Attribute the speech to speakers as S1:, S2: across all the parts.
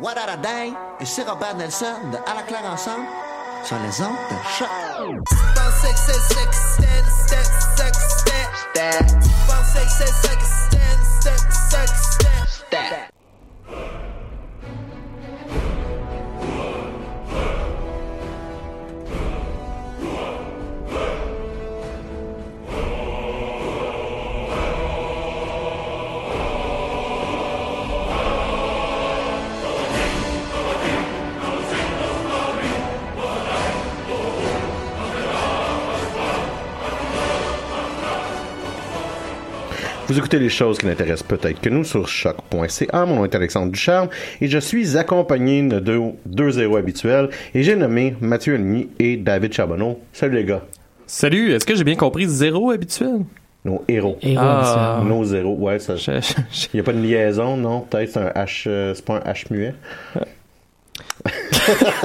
S1: What? Et c'est Robert Nelson de À la ensemble sur les ondes de choc.
S2: Vous écoutez les choses qui n'intéressent peut-être que nous sur choc.ca. Mon nom est Alexandre Ducharme et je suis accompagné de deux, deux héros habituels et j'ai nommé Mathieu Anny et David Charbonneau. Salut les gars.
S3: Salut, est-ce que j'ai bien compris zéro habituel?
S2: Nos héros.
S4: Héros
S3: Ah.
S2: Nos héros, ouais, ça. Il n'y a pas de liaison, non? Peut-être c'est un H, euh, c'est pas un H muet?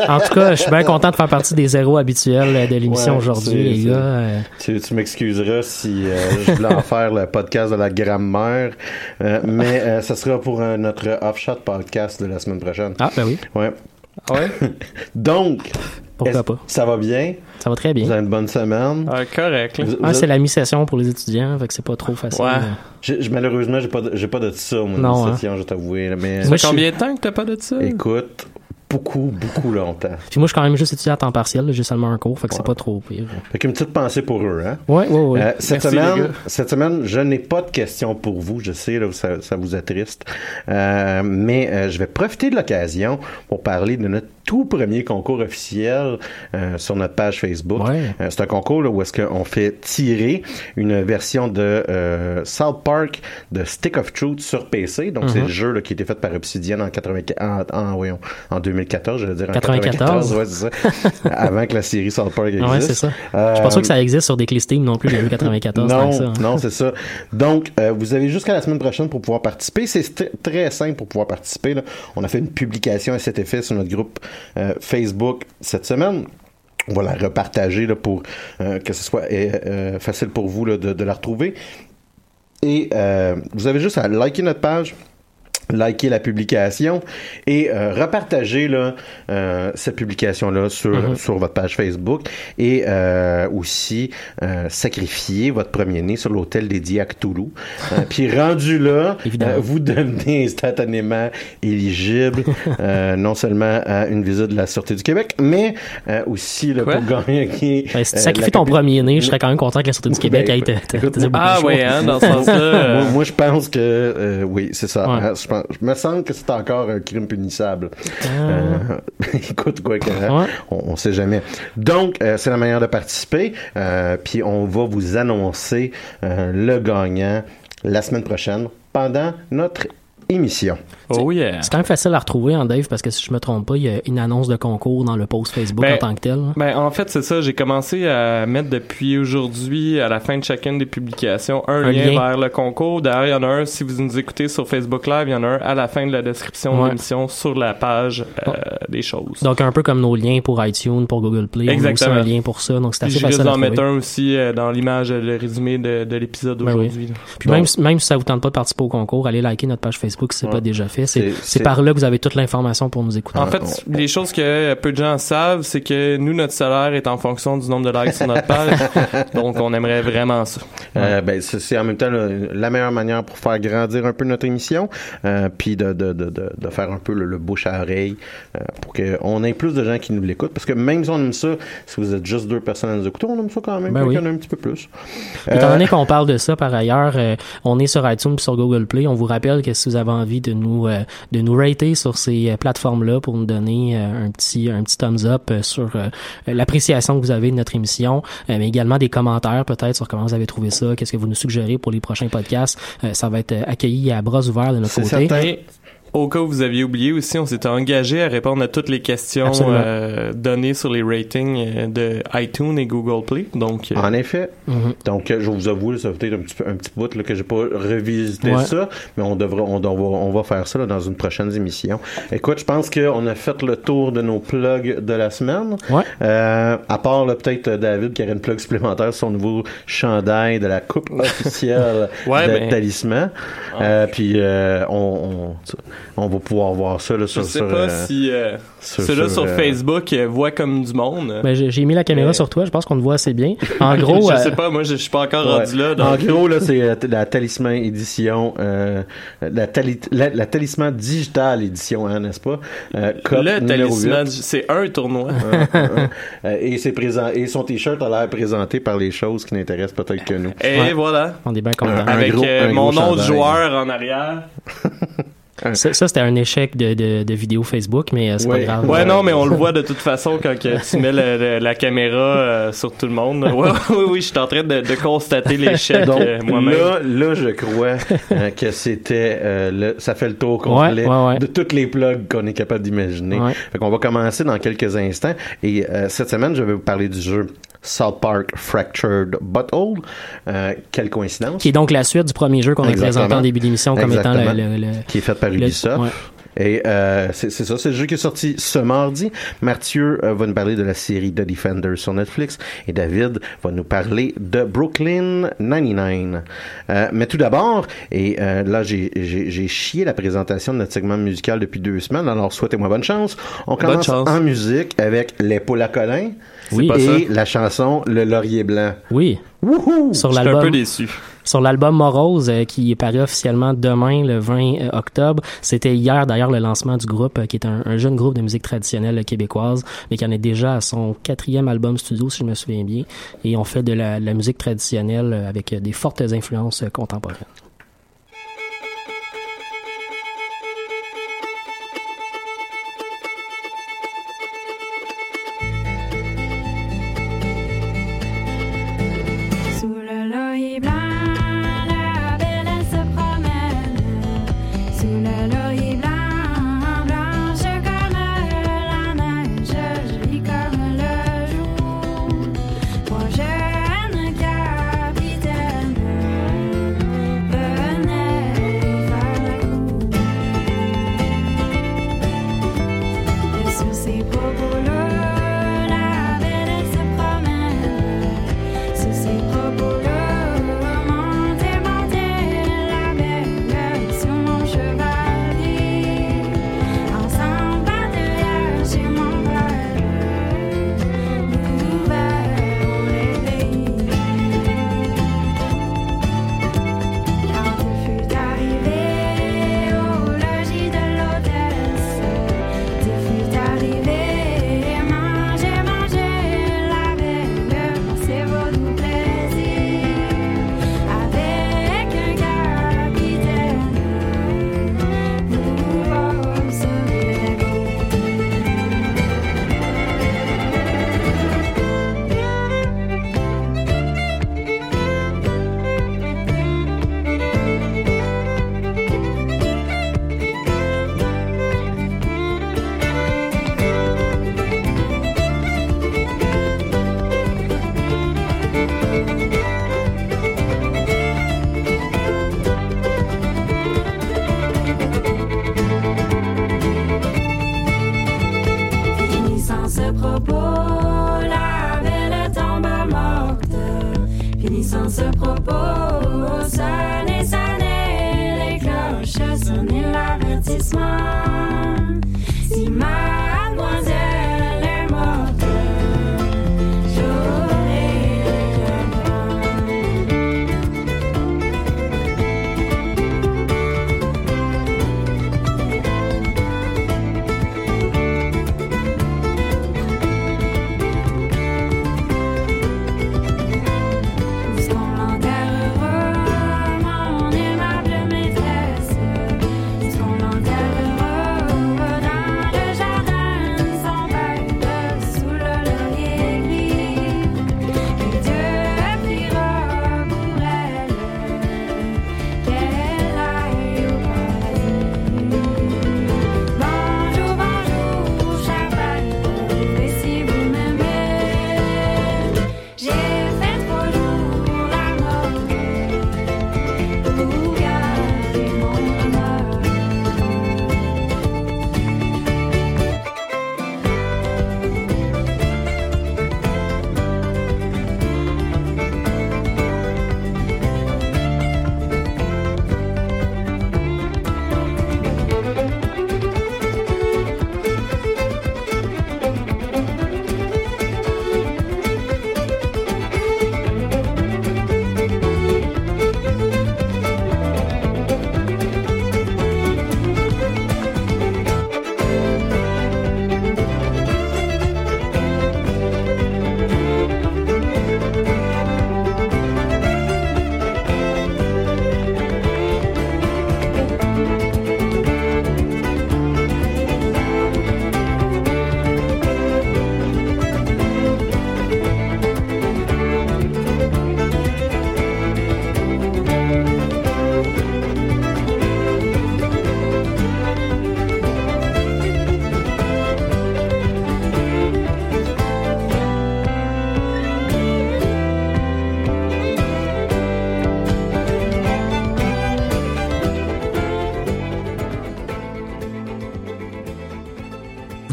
S4: En tout cas, je suis bien content de faire partie des zéros habituels de l'émission
S2: Ouais,
S4: aujourd'hui, les gars. Euh,
S2: Tu, tu m'excuseras si euh, je voulais en faire le podcast de la grammaire, euh, mais euh, ça sera pour euh, notre off-shot podcast de la semaine prochaine.
S4: Ah, ben oui,
S2: Ouais.
S3: Ah ouais?
S2: Donc,
S4: pourquoi pas?
S2: ça va bien?
S4: Ça va très
S2: Vous
S4: bien.
S2: avez une bonne semaine?
S3: Ah, correct.
S2: Vous-
S4: Ah,
S2: vous-
S4: c'est la mi-session pour les étudiants, fait que c'est pas trop facile.
S3: Ouais.
S2: J'ai- j'ai- malheureusement, j'ai pas, de- j'ai pas de ça, mon
S4: Non, hein.
S2: session, je t'avouer. là, Mais
S4: Moi,
S3: Ça fait combien de temps que t'as pas de ça?
S2: écoute, beaucoup, beaucoup longtemps.
S4: Puis moi, je suis quand même juste étudiant à temps partiel, j'ai seulement un cours, fait que c'est pas trop pire.
S2: Fait qu'une petite pensée pour eux, hein?
S4: Ouais, ouais, ouais.
S2: Euh, cette,
S3: Merci,
S2: semaine, cette semaine, je n'ai pas de questions pour vous. Je sais, là, ça, ça vous attriste. Euh, mais euh, je vais profiter de l'occasion pour parler de notre tout premier concours officiel euh, sur notre page Facebook.
S4: Ouais.
S2: C'est un concours là, où est-ce qu'on fait tirer une version de South Park de Stick of Truth sur PC. Donc, c'est le jeu là, qui a été fait par Obsidian en, 80, en, en, voyons, en 2014, je veux dire. En
S4: 94.
S2: ouais, c'est ça. Avant que la série South Park existe.
S4: Ouais, c'est ça.
S2: Euh,
S4: Je suis pas que ça existe sur des clés Steam non plus, les 94 tant
S2: non,
S4: ça. hein.
S2: non, c'est ça. Donc, euh, vous avez jusqu'à la semaine prochaine pour pouvoir participer. C'est st- très simple pour pouvoir participer. là. On a fait une publication à cet effet sur notre groupe euh, Facebook cette semaine. On va la repartager là, pour euh, que ce soit euh, facile pour vous là, de, de la retrouver. Et euh, vous avez juste à liker notre page, liker la publication et euh, repartager là, euh, cette publication-là sur,
S4: Mhm.
S2: sur votre page Facebook et euh, aussi euh, sacrifier votre premier-né sur l'hôtel dédié à Cthulhu. Euh, puis rendu là, euh, vous devenez instantanément éligible euh, non seulement à une visite de la Sûreté du Québec, mais euh, aussi là,
S3: Quoi?
S2: pour gagner...
S4: Ben, si tu sacrifies ton premier-né, je serais quand même content que la Sûreté du Québec
S2: Ben,
S4: aille te-
S2: écoute,
S4: te- te
S2: écoute,
S4: dire beaucoup
S3: Ah
S4: choses.
S3: hein, dans ce sens-là.
S2: moi, moi, je pense que euh, oui, c'est ça.
S4: Ouais.
S2: Hein, je, pense- je me sens que c'est encore un crime punissable.
S4: Ah.
S2: Euh, écoute, quoi que, hein,
S4: Ouais.
S2: on, on sait jamais. Donc, euh, c'est la manière de participer. euh, puis on va vous annoncer le gagnant la semaine prochaine pendant notre émission.
S3: Oh yeah.
S4: C'est quand même facile à retrouver en Dave parce que si je me trompe pas, il y a une annonce de concours dans le post Facebook
S3: Ben,
S4: en tant que tel. là.
S3: Ben, en fait, c'est ça. J'ai commencé à mettre depuis aujourd'hui, à la fin de chacune des publications, un,
S4: Un
S3: lien,
S4: lien.
S3: vers le concours. D'ailleurs, il y en a un, si vous nous écoutez sur Facebook Live, il y en a un à la fin de la description de l'émission sur la page euh, des choses.
S4: Donc un peu comme nos liens pour iTunes, pour Google Play, on a aussi
S3: Exactement.
S4: un lien pour ça. Donc c'est assez
S3: je
S4: facile à
S3: d'en
S4: trouver.
S3: mettre un aussi euh, dans l'image, le résumé de, de l'épisode
S4: Ben oui.
S3: d'aujourd'hui.
S4: Puis même, même si ça vous tente pas de participer au concours, allez liker notre page Facebook si c'est
S2: Ouais.
S4: pas déjà fait.
S2: C'est-
S4: C'est
S2: c'est-
S4: c'est par là que vous avez toute l'information pour nous écouter.
S3: En fait, les choses que peu de gens savent, c'est que nous, notre salaire est en fonction du nombre de likes sur notre page. Donc, on aimerait vraiment ça.
S2: Euh, ben, c'est en même temps le- la meilleure manière pour faire grandir un peu notre émission, euh, puis de, de, de, de, de faire un peu le, le bouche à oreille euh, pour qu'on ait plus de gens qui nous l'écoutent. Parce que même si on aime ça, si vous êtes juste deux personnes à nous écouter, on aime ça quand même.
S4: Ben oui.
S2: qu'il y en a un petit peu plus.
S4: Étant
S2: Euh,
S4: donné qu'on parle de ça par ailleurs, euh, on est sur iTunes et sur Google Play. On vous rappelle que si vous avez envie de nous euh, de nous rater sur ces euh, plateformes-là pour nous donner euh, un petit un petit thumbs up euh, sur euh, l'appréciation que vous avez de notre émission, euh, mais également des commentaires peut-être sur comment vous avez trouvé ça, qu'est-ce que vous nous suggérez pour les prochains podcasts, euh, ça va être accueilli à bras ouverts de notre côté.
S2: certain.
S3: Au cas où vous aviez oublié aussi, on s'était engagé à répondre à toutes les questions euh, données sur les ratings euh, de iTunes et Google Play. Donc, euh,
S2: En effet.
S4: Mhm.
S2: Donc, euh, je vous avoue, ça va peut-être un petit, peu- un petit bout là, que j'ai pas revisité
S4: Ouais.
S2: ça, mais on devrait, on, devra- on va faire ça là, dans une prochaine émission. Écoute, je pense qu'on a fait le tour de nos plugs de la semaine.
S4: Ouais.
S2: Euh, à part là, peut-être David qui aurait une plug supplémentaire sur son nouveau chandail de la coupe officielle
S3: Ouais,
S2: de
S3: ben-
S2: Talisman. Euh, puis euh, on, on, on va pouvoir voir ça là,
S3: je
S2: sur,
S3: sais
S2: sur,
S3: pas
S2: euh,
S3: si euh,
S2: sur-
S3: ceux-là
S2: sur,
S3: sur
S2: euh,
S3: Facebook euh, voient comme du monde.
S4: Ben, j'ai j'ai mis la caméra
S3: Mais-
S4: sur toi, je pense qu'on te voit assez bien. En gros,
S3: je
S4: euh,
S3: sais pas, moi, je, je suis pas encore
S2: Ouais.
S3: rendu là.
S2: En gros, là, c'est euh, la Talisman édition, euh, la, tali- la, la Talisman digital édition, hein, n'est-ce pas? Euh,
S3: le talisman,
S2: 8.
S3: c'est un tournoi.
S2: Euh, et c'est présent, et son t-shirt a l'air présenté par les choses qui n'intéressent peut-être que nous.
S3: Et
S4: Ouais.
S3: voilà.
S4: on est bien contents.
S2: Un
S3: Avec
S2: gros-
S3: euh, mon nom de joueur en arrière.
S4: Ça, ça, c'était un échec de, de, de vidéo Facebook, mais euh, c'est
S2: Ouais.
S4: pas grave.
S3: Ouais, non, mais on le voit de toute façon quand que tu mets le- le- la caméra euh, sur tout le monde. Ouais, oui, oui, je suis en train de, de constater l'échec euh, moi-même.
S2: là, là, je crois euh, que c'était, euh, le, ça fait le tour complet
S4: Ouais, ouais, ouais.
S2: de toutes les plugs qu'on est capable d'imaginer.
S4: Ouais.
S2: Fait qu'on va commencer dans quelques instants. Et euh, cette semaine, je vais vous parler du jeu South Park Fractured Butthole. Euh, quelle coïncidence.
S4: Qui est donc la suite du premier jeu qu'on a présenté en début d'émission comme étant le,
S2: Exactement.
S4: le, le-
S2: qui est fait par Ubisoft.
S4: ouais.
S2: Et euh, c'est ça, c'est le jeu qui est sorti ce mardi. Mathieu euh, va nous parler de la série The Defender sur Netflix et David va nous parler de Brooklyn 99. Euh, mais tout d'abord, et euh, là j'ai- chié la présentation de notre segment musical depuis deux semaines, alors souhaitez-moi bonne chance. On commence
S3: chance.
S2: en musique avec Les Paul à Colin
S4: Oui.
S3: pas
S2: et
S3: ça.
S2: la chanson Le Laurier Blanc.
S4: Oui.
S2: Wouhou!
S4: Sur
S3: Je suis un peu
S4: l'album
S3: déçu.
S4: sur l'album Morose euh, qui est paru officiellement demain le 20 euh, octobre. C'était hier d'ailleurs le lancement du groupe euh, qui est un, un jeune groupe de musique traditionnelle québécoise mais qui en est déjà à son quatrième album studio si je me souviens bien et on fait de la, de la musique traditionnelle avec des fortes influences contemporaines.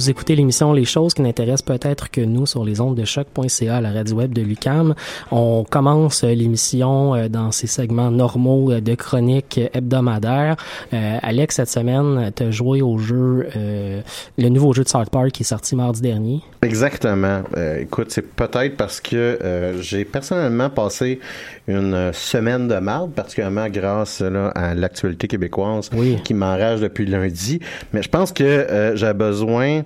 S5: Vous
S4: écoutez l'émission Les choses qui n'intéressent peut-être que nous sur les ondes de choc.ca, la radio web de Lucam. On commence euh, l'émission euh, dans ces segments normaux euh, de chronique hebdomadaire. Alex, cette semaine, tu as joué au jeu, le nouveau jeu de South Park qui est sorti mardi dernier.
S2: Exactement. Écoute, c'est peut-être parce que j'ai personnellement passé une semaine de marde, particulièrement grâce là, à l'actualité québécoise qui m'enrage depuis lundi. Mais je pense que euh, j'ai besoin,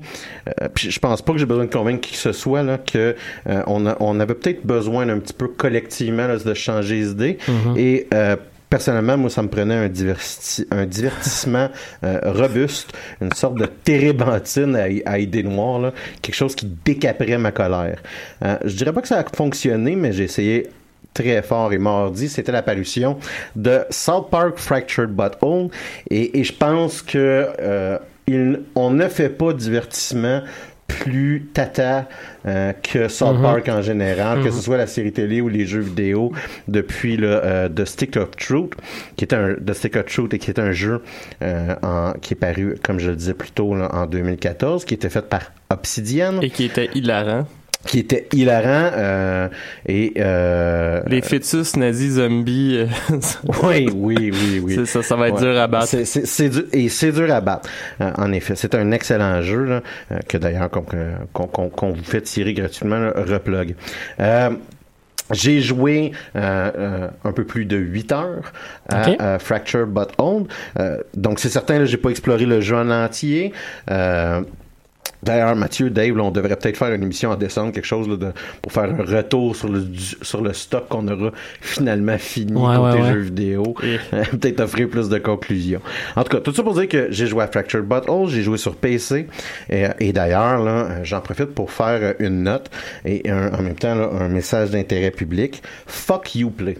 S2: euh, puis je pense pas que j'ai besoin de convaincre qui que ce soit là, que euh, on, a- on avait peut-être besoin d'un petit peu collectivement là, de changer d'idée.
S4: Mhm.
S2: Et euh, Personnellement, moi, ça me prenait un, diverti- un divertissement euh, robuste, une sorte de térébenthine à, à idée noire, là, quelque chose qui décaperait ma colère. Euh, je dirais pas que ça a fonctionné, mais j'ai essayé très fort et mardi, c'était la parution de South Park Fractured Butthole et, et je pense que euh, il- on ne fait pas de divertissement plus tata euh, que South
S6: Mhm.
S2: Park en général, que ce soit la série télé ou les jeux vidéo depuis le euh, The Stick of Truth, qui est un The Stick of Truth et qui est un jeu euh, en- qui est paru, comme je le disais plus tôt, là, en 2014, qui était fait par Obsidian
S3: et qui était hilarant.
S2: Qui était hilarant euh, et euh,
S3: Les fœtus nazis zombies. euh,
S2: oui, oui, oui, oui.
S3: C'est ça, ça va être
S2: Ouais.
S3: dur à battre.
S2: C'est- c'est- c'est dur- et c'est dur à battre. Euh, en effet, c'est un excellent jeu là, euh, que d'ailleurs qu'on qu'on- qu'on- qu'on vous fait tirer gratuitement, là, replug. Euh, j'ai joué euh, euh, un peu plus de 8 heures à Fracture But Owned. Euh, donc c'est certain, là, j'ai pas exploré le jeu en entier. D'ailleurs, Mathieu, Dave, là, on devrait peut-être faire une émission en décembre, quelque chose là, de, pour faire un retour sur le, sur le stock qu'on aura finalement fini
S4: Ouais,
S2: côté
S4: ouais, ouais.
S2: jeux vidéo. peut-être offrir plus de conclusions. En tout cas, tout ça pour dire que j'ai joué à Fractured Butthole, j'ai joué sur PC. Et, et d'ailleurs, là, j'en profite pour faire une note et un- en même temps là, un message d'intérêt public. Fuck you play.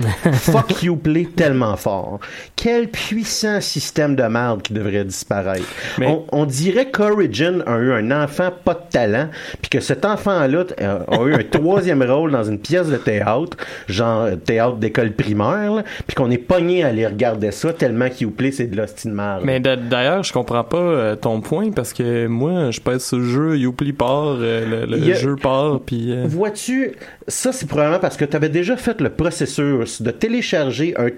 S2: Fuck Uplay tellement fort. Quel puissant système de merde qui devrait disparaître.
S3: Mais-
S2: On, on dirait qu'Origin a eu un enfant pas de talent, puis que cet enfant-là euh, a eu un troisième rôle dans une pièce de théâtre, genre euh, théâtre d'école primaire, puis qu'on est pogné à aller regarder ça tellement qu'Uplay c'est de l'hostie de merde.
S3: Mais d'a- d'ailleurs, je comprends pas euh, ton point parce que moi, je pèse le jeu, Youpli part, euh, le,
S2: a-
S3: jeu part, puis euh,
S2: Vois-tu, ça c'est probablement parce que tu avais déjà fait le processus de télécharger un,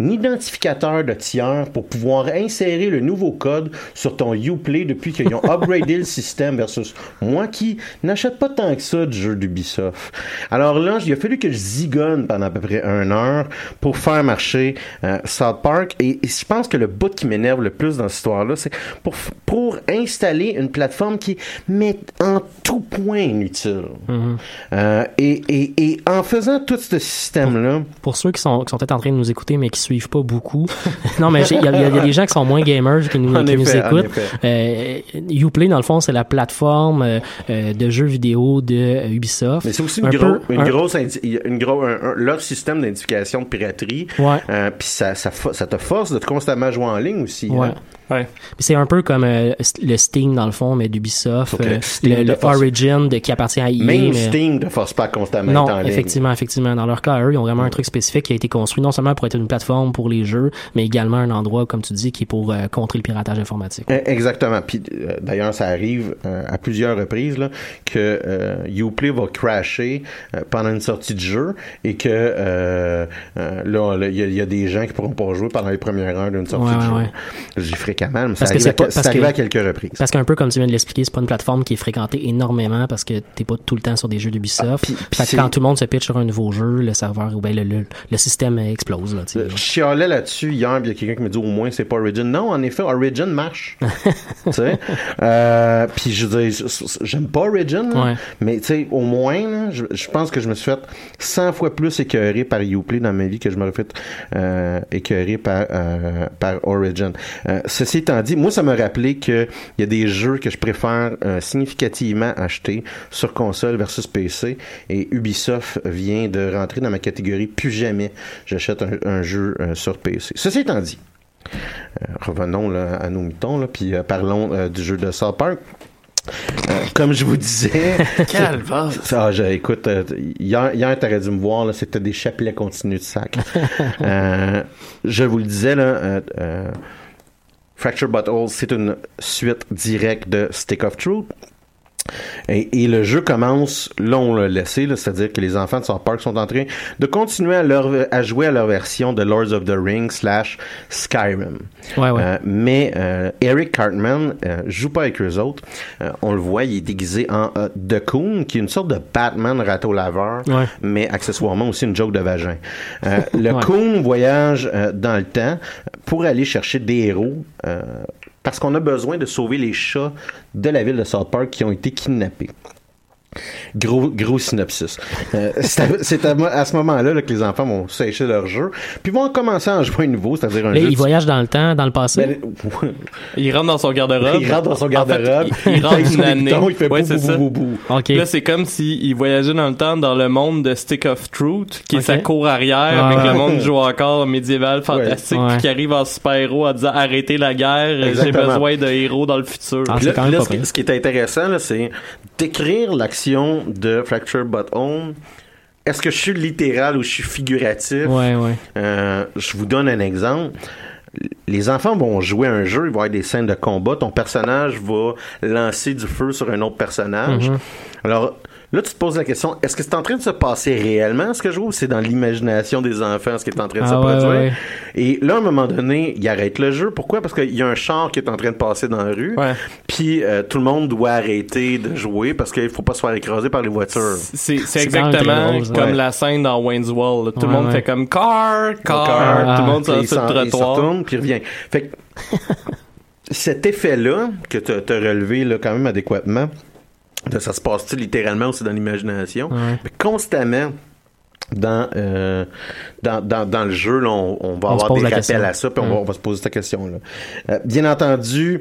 S2: un identificateur de tiers pour pouvoir insérer le nouveau code sur ton Uplay depuis qu'ils ont upgradé le système versus moi qui n'achète pas tant que ça du jeu d'Ubisoft. Alors là, il a fallu que je zigonne pendant à peu près une heure pour faire marcher euh, South Park et, et je pense que le bout qui m'énerve le plus dans cette histoire-là, c'est pour, pour installer une plateforme qui met en tout point inutile. Euh, et, et, et en faisant tout ce système-là,
S4: Pour ceux qui sont, qui sont peut-être en train de nous écouter, mais qui suivent pas beaucoup. non, mais il y, a- y y des gens qui sont moins gamers qui nous, qui
S2: effet,
S4: écoutent. Euh, Uplay, dans le fond, c'est la plateforme euh, euh, de jeux vidéo de euh, Ubisoft.
S2: mais c'est aussi une,
S4: Un
S2: gros-
S4: peu-
S2: une
S4: un-
S2: grosse, une gros, un- leur système d'identification de piraterie.
S4: Ouais.
S2: Euh, Puis ça, ça, te force de te constamment jouer en ligne aussi.
S4: Ouais.
S2: hein.
S3: Ouais.
S4: C'est un peu comme euh, le Steam, dans le fond, mais d'Ubisoft. Euh, le, Origin de, qui appartient à EA.
S2: Même
S4: mais-
S2: Steam ne force pas constamment
S4: Non,
S2: être en ligne.
S4: effectivement, effectivement. Dans leur cas, eux, ils ont vraiment un truc spécifique qui a été construit non seulement pour être une plateforme pour les jeux, mais également un endroit, comme tu dis, qui est pour euh, contrer le piratage informatique.
S2: Eh, Exactement. Puis euh, d'ailleurs, ça arrive euh, à plusieurs reprises là, que euh, Uplay va crasher euh, pendant une sortie de jeu et que euh, euh, là, il y, a- il y a des gens qui pourront pas jouer pendant les premières heures d'une sortie
S4: Ouais,
S2: de jeu.
S4: ouais, ouais.
S2: J'ai mais ça
S4: Parce que
S2: arrive,
S4: c'est
S2: à,
S4: pas-
S2: c'est
S4: que-
S2: à quelques reprises.
S4: Parce qu'un peu comme tu viens de l'expliquer, c'est pas une plateforme qui est fréquentée énormément parce que t'es pas tout le temps sur des jeux d'Ubisoft.
S2: Ah,
S4: fait que
S2: c'est-
S4: quand tout le monde se pitch sur un nouveau jeu, le serveur ou ben le, le, le système explose. Là,
S2: Je chialais là-dessus hier, il y a quelqu'un qui me dit au moins c'est pas Origin. Non, en effet, Origin marche. tu sais? Euh, puis je dire, j'aime pas Origin, là,
S4: Ouais.
S2: mais tu sais, au moins, là, je, je pense que je me suis fait 100 fois plus écœuré par Uplay dans ma vie que je m'aurais fait euh, écœuré par, euh, par Origin. Euh, ceci étant dit, moi, ça m'a rappelé que il y a des jeux que je préfère euh, significativement acheter sur console versus PC, et Ubisoft vient de rentrer dans ma catégorie plus jamais j'achète un, un jeu euh, sur PC. Ceci étant dit, euh, revenons là, à nos moutons, là, puis parlons du jeu de South Park. Euh, comme je vous disais,
S3: Calvaire.
S2: ça, j'ai- écoute, euh, hier, hier t'aurais dû me voir, là, c'était des chapelets continus de sac. Euh, je vous le disais, là, Fracture Butthole, c'est une suite directe de Stick of Truth. Et, et le jeu commence, là on l'a laissé, c'est-à-dire que les enfants de South Park sont en train de continuer à, leur, à jouer à leur version de Lords of the Rings slash Skyrim.
S4: Ouais, ouais.
S2: Euh, mais euh, Eric Cartman euh, joue pas avec eux autres. On le voit, il est déguisé en The Coon, qui est une sorte de Batman râteau laveur,
S4: Ouais.
S2: mais accessoirement aussi une joke de vagin. Le. Coon voyage dans le temps pour aller chercher des héros. Parce qu'on a besoin de sauver les chats de la ville de South Park qui ont été kidnappés. Gros, gros synopsis. Euh, c'est à, ce moment-là là, que les enfants vont sécher leur jeu, puis vont commencer à en jouer un nouveau, c'est-à-dire un
S4: Là,
S2: jeu.
S4: il
S2: de-
S4: voyage dans le temps, dans le passé?
S2: Ben,
S3: Il rentre dans son garde-robe.
S2: il rentre dans son
S3: En
S2: garde-robe,
S3: fait, il, il rentre
S2: pèse
S3: une année.
S2: boutons, il fait
S3: ouais,
S2: bou,
S3: c'est
S2: bou,
S3: ça.
S2: bou, bou, bou.
S4: OK.
S3: Là, c'est comme s'il voyageait dans le temps dans le monde de Stick of Truth, qui
S4: Ok.
S3: est sa cour arrière, avec
S4: ouais.
S3: le monde du encore médiéval fantastique,
S4: Ouais.
S3: puis qui arrive en super-héros en disant arrêtez la guerre, j'ai besoin de héros dans le futur.
S4: Ah,
S2: là,
S4: quand même
S2: là,
S4: pas
S2: ce, qui,
S4: pire.
S2: ce qui est intéressant, c'est d'écrire l'action de Fracture But Home. Est-ce que je suis littéral ou je suis figuratif?
S4: Ouais, ouais.
S2: Euh, je vous donne un exemple. Les enfants vont jouer à un jeu, il va y avoir des scènes de combat. Ton personnage va lancer du feu sur un autre personnage.
S4: Mhm.
S2: Alors, là, tu te poses la question, est-ce que c'est en train de se passer réellement ce que je vois ou c'est dans l'imagination des enfants ce qui est en train de
S4: Ah,
S2: se
S4: ouais,
S2: produire?
S4: ouais.
S2: Et là, à un moment donné, il arrête le jeu. Pourquoi? Parce qu'il y a un char qui est en train de passer dans la rue.
S3: Ouais.
S2: Puis euh, tout le monde doit arrêter de jouer parce qu'il faut pas se faire écraser par les voitures.
S3: C'est, exactement
S4: drôle,
S3: comme
S2: Ouais.
S3: la scène dans Wayne's Wall. là. Tout le monde
S4: ouais.
S3: fait comme car, car, tout le monde sur le trottoir.
S2: retourne, puis il revient. Fait que cet effet-là que tu as relevé là, quand même adéquatement, de ça se passe-tu littéralement ou c'est dans l'imagination,
S4: Ouais.
S2: mais constamment, dans, euh, dans, dans, dans le jeu, là, on, on va
S4: On
S2: avoir des rappels
S4: question.
S2: à ça, puis on, va,
S4: Mm.
S2: on va se poser cette question-là. Euh, bien entendu,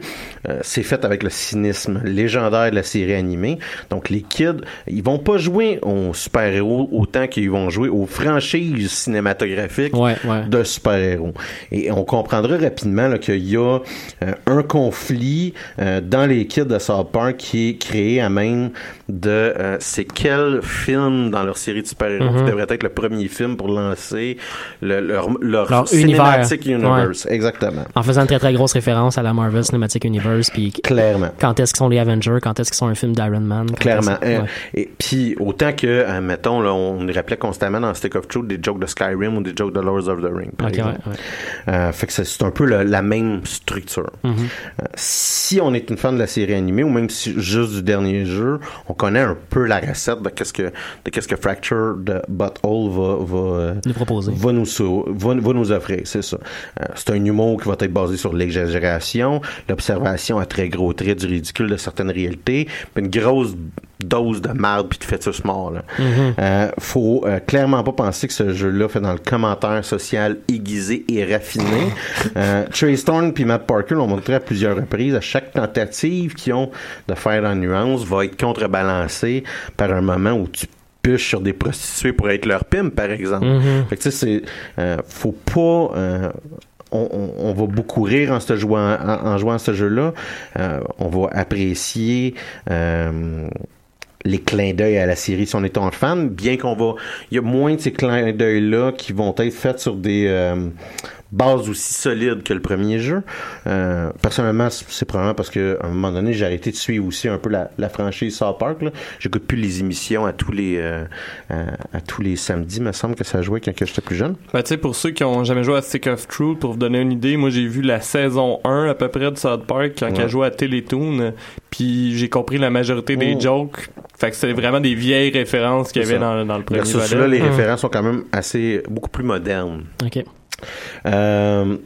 S2: euh, c'est fait avec le cynisme légendaire de la série animée. Donc, les kids, ils vont pas jouer aux super-héros autant qu'ils vont jouer aux franchises cinématographiques
S4: Ouais, ouais.
S2: de super-héros. Et on comprendra rapidement qu'il y a euh, un conflit dans les kids de South Park qui est créé à même de c'est quel film dans leur série de super-héros qui
S4: Mhm.
S2: devrait être le premier film pour lancer le- leur, leur,
S4: Leur
S2: cinematic
S4: univers.
S2: universe. Exactement.
S4: En faisant une très très grosse référence à la Marvel Cinematic Universe, puis
S2: Clairement.
S4: quand est-ce qu'ils sont les Avengers, quand est-ce qu'ils sont un film d'Iron Man.
S2: Clairement.
S4: ouais.
S2: Et puis, autant que, euh, mettons, là, on nous rappelait constamment dans Stick of Truth des jokes de Skyrim ou des jokes de Lords of the Ring, par exemple.
S4: ouais, ouais.
S2: Euh, fait que c'est un peu le- la même structure.
S4: Mhm.
S2: Euh, si on est une fan de la série animée ou même si juste du dernier jeu, on connaît un peu la recette de qu'est-ce que de qu'est-ce que Fracture de Butthole va va
S4: Nous proposer.
S2: Va nous va, va nous offrir, c'est ça. Euh, c'est un humour qui va être basé sur l'exagération, l'observation à très gros traits du ridicule de certaines réalités, puis une grosse dose de marde puis de fœtus mort. Là.
S4: Mhm.
S2: Euh, faut euh, clairement pas penser que ce jeu-là fait dans le commentaire social aiguisé et raffiné. euh, Trace Thorn puis Matt Parker l'ont montré à plusieurs reprises. À chaque tentative qu'ils ont de faire en nuance va être contrebalancée par un moment où tu puches sur des prostituées pour être leur pimp, par exemple.
S4: Mhm.
S2: Fait que tu sais, c'est euh, faut pas euh, on, on- on va beaucoup rire en, se jouant, en, en jouant à ce jeu-là. Euh, on va apprécier euh, les clins d'œil à la série si on est un fan, bien qu'on va... Il y a moins de ces clins d'œil-là qui vont être faits sur des euh, bases aussi solides que le premier jeu. Euh, personnellement, c'est probablement parce que à un moment donné, j'ai arrêté de suivre aussi un peu la, la franchise South Park. J'écoute plus les émissions à tous les euh, à, à tous les samedis, me semble que ça jouait quand j'étais plus jeune.
S3: Ben, tu sais, pour ceux qui ont jamais joué à Stick of Truth, pour vous donner une idée, moi, j'ai vu la saison 1 à peu près de South Park quand
S2: Ouais.
S3: elle jouait à Télétoon, puis j'ai compris la majorité des
S2: Oh.
S3: jokes. Fait que c'était vraiment des vieilles références qu'il y avait dans, dans le premier
S2: Versus là, les
S4: Mhm.
S2: références sont quand même assez beaucoup plus modernes.
S4: OK.
S2: Euh,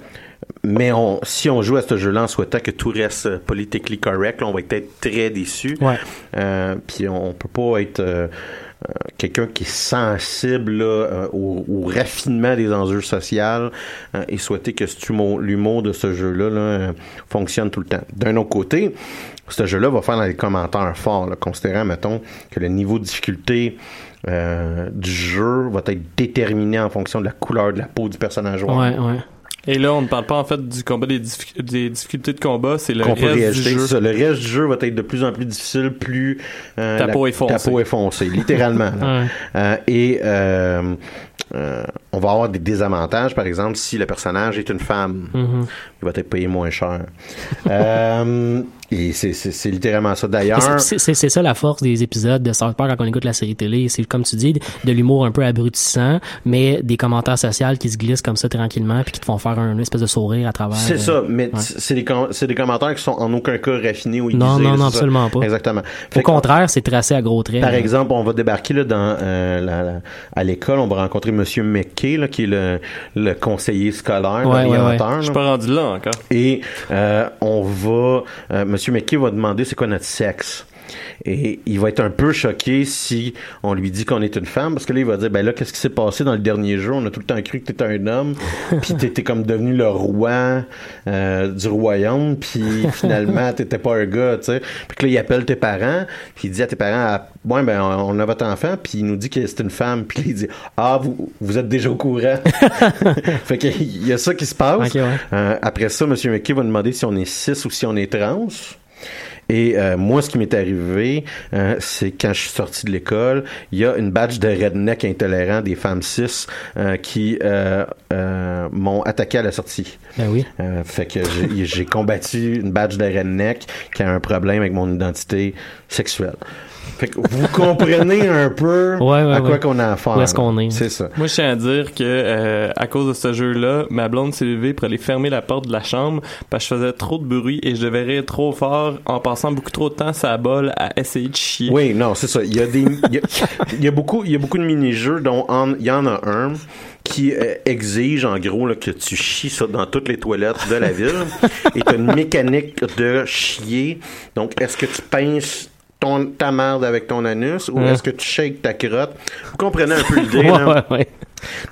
S2: mais on, si on joue à ce jeu-là en souhaitant que tout reste euh, politically correct, là, on va être très déçu.
S4: Ouais.
S2: Euh, puis on peut pas être euh, quelqu'un qui est sensible là, au, au raffinement des enjeux sociaux et souhaiter que l'humour de ce jeu-là là, fonctionne tout le temps. D'un autre côté, ce jeu-là va faire dans les commentaires forts, considérant, mettons, que le niveau de difficulté euh, du jeu va être déterminé en fonction de la couleur de la peau du personnage joueur.
S4: Ouais, ouais.
S3: Et là, on ne parle pas en fait du combat des, diffi- des difficultés de combat, c'est le reste du jeu.
S2: ça. Le reste du jeu va être de plus en plus difficile, plus euh,
S3: Ta
S2: la-
S3: peau est foncée.
S2: Ta peau est foncée, littéralement.
S4: Ouais.
S2: Euh, et euh, euh, on va avoir des désavantages, par exemple, si le personnage est une femme,
S4: Mhm.
S2: il va être payé moins cher. euh, et c'est- littéralement ça. D'ailleurs,
S4: Mais c'est- ça la force des épisodes de South Park quand on écoute la série télé. C'est comme tu dis, de l'humour un peu abrutissant, mais des commentaires sociaux qui se glissent comme ça tranquillement puis qui te font faire un espèce de sourire à travers.
S2: c'est
S4: euh,
S2: ça, mais
S4: ouais.
S2: c'est des, com- c'est des commentaires qui sont en aucun cas raffinés ou.
S4: Non, non, non,
S2: ça.
S4: absolument pas.
S2: Exactement.
S4: Au
S2: Fait
S4: contraire, c'est tracé à gros traits.
S2: Par exemple, on va débarquer là, dans euh, la- la- à l'école, on va rencontrer Monsieur McKay, là, qui est le, le conseiller scolaire,
S4: Ouais, ouais,
S2: l'orienteur.
S3: Je suis pas rendu là encore.
S2: Et euh, on va, euh, Monsieur McKay va demander c'est quoi notre sexe. Et il va être un peu choqué si on lui dit qu'on est une femme, parce que là, il va dire, ben là, qu'est-ce qui s'est passé dans le dernier jour? On a tout le temps cru que t'étais un homme, puis t'étais comme devenu le roi euh, du royaume, puis finalement, t'étais pas un gars, tu sais. Puis que là, il appelle tes parents, puis il dit à tes parents, ah, ouais, ben, on a votre enfant, puis il nous dit que c'est une femme, puis il dit, ah, vous, vous êtes déjà au courant. fait qu'il y a ça qui se passe.
S4: Ouais.
S2: Euh, après ça, M. McKay va demander si on est cis ou si on est trans. Et euh, moi, ce qui m'est arrivé, euh, c'est quand je suis sorti de l'école, il y a une badge de redneck intolérant des femmes cis euh, qui euh, euh, m'ont attaqué à la sortie.
S4: Ben oui.
S2: Euh, fait que j'ai- j'ai combattu une badge de redneck qui a un problème avec mon identité sexuelle. Fait que vous comprenez un peu
S4: Ouais, ouais,
S2: à quoi
S4: ouais.
S2: qu'on a affaire.
S4: Où est-ce qu'on est?
S2: C'est ça.
S3: Moi, je tiens à dire que euh, à cause de ce jeu-là, ma blonde s'est levée pour aller fermer la porte de la chambre parce que je faisais trop de bruit et je devais rire trop fort en passant beaucoup trop de temps sur la bolle à essayer de chier.
S2: Oui, non, c'est ça. Il y a des, il y a, il y a beaucoup, il y a beaucoup de mini-jeux dont en- il y en a un qui euh, exige en gros là, que tu chies ça dans toutes les toilettes de la ville et tu une mécanique de chier. Donc, est-ce que tu pinces ton, ta merde avec ton anus ou
S4: Ouais.
S2: est-ce que tu shakes ta crotte? Vous comprenez un peu l'idée,
S4: Ouais,
S2: là?
S4: ouais, ouais.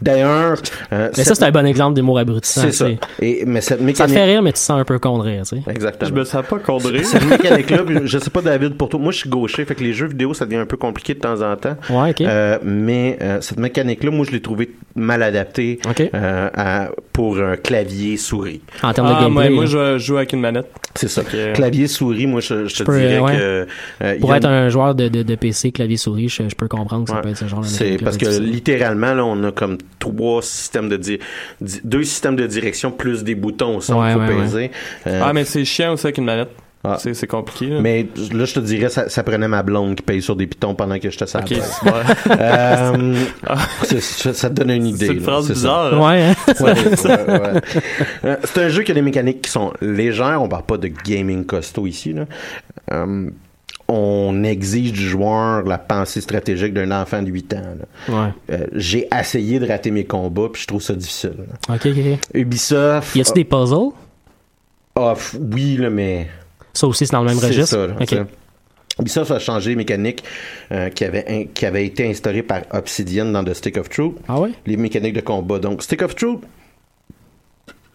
S2: D'ailleurs, euh,
S4: Mais ça, c'est un bon exemple d'humour abrutissant.
S2: c'est ça. Et, mais cette
S4: Ça te
S2: mécanique.
S4: fait rire, mais tu te sens un peu con de rire, tu sais.
S2: Exactement.
S3: Je me sens pas condré.
S2: Cette mécanique-là, je sais pas, David, pour toi, moi je suis gaucher, fait que les jeux vidéo, ça devient un peu compliqué de temps en temps.
S4: Ouais, ok.
S2: Euh, mais euh, cette mécanique-là, moi je l'ai trouvé mal adaptée euh, à- pour un clavier souris.
S4: En termes de
S3: Ah,
S4: gameplay.
S3: moi, je joue avec une manette.
S2: C'est ça.
S3: Fait que-
S2: Clavier souris, moi je, je te
S4: peux,
S2: dirais
S4: ouais.
S2: que. euh,
S4: Pour être
S2: une-
S4: un joueur de, de, de PC, clavier souris, je, je peux comprendre que ça
S2: Ouais.
S4: peut être ce genre de
S2: C'est parce que littéralement, là, on a comme trois systèmes de di- deux systèmes de direction plus des boutons au son
S4: Ouais,
S2: faut
S4: ouais, ouais.
S2: peser. Euh,
S3: Ah, mais c'est chiant aussi avec une manette.
S2: Ah.
S3: C'est compliqué. là.
S2: mais là, je te dirais, ça, ça prenait ma blonde qui paye sur des pitons pendant que j'étais sur la
S3: Ok,
S2: place.
S3: c'est bon.
S2: Euh, c'est- ça, ça te donne une idée.
S3: C'est une phrase bizarre. hein.
S4: Ouais, hein?
S2: Ouais, ouais, ouais. Euh, c'est un jeu qui a des mécaniques qui sont légères. On parle pas de gaming costaud ici. Là. Euh, on exige du joueur la pensée stratégique d'un enfant de 8 ans.
S4: Ouais.
S2: Euh, J'ai essayé de rater mes combats, puis je trouve ça difficile. là.
S4: Ok, ok, ok.
S2: Ubisoft.
S4: Y a-tu des puzzles?
S2: ah, oui, là, mais.
S4: Ça aussi, c'est dans le même registre?
S2: ça, là,
S4: Ok.
S2: ça. Ubisoft a changé les mécaniques euh, qui, avaient in- qui avaient été instaurées par Obsidian dans The Stick of Truth.
S4: Ah ouais?
S2: les mécaniques de combat. Donc, Stick of Truth,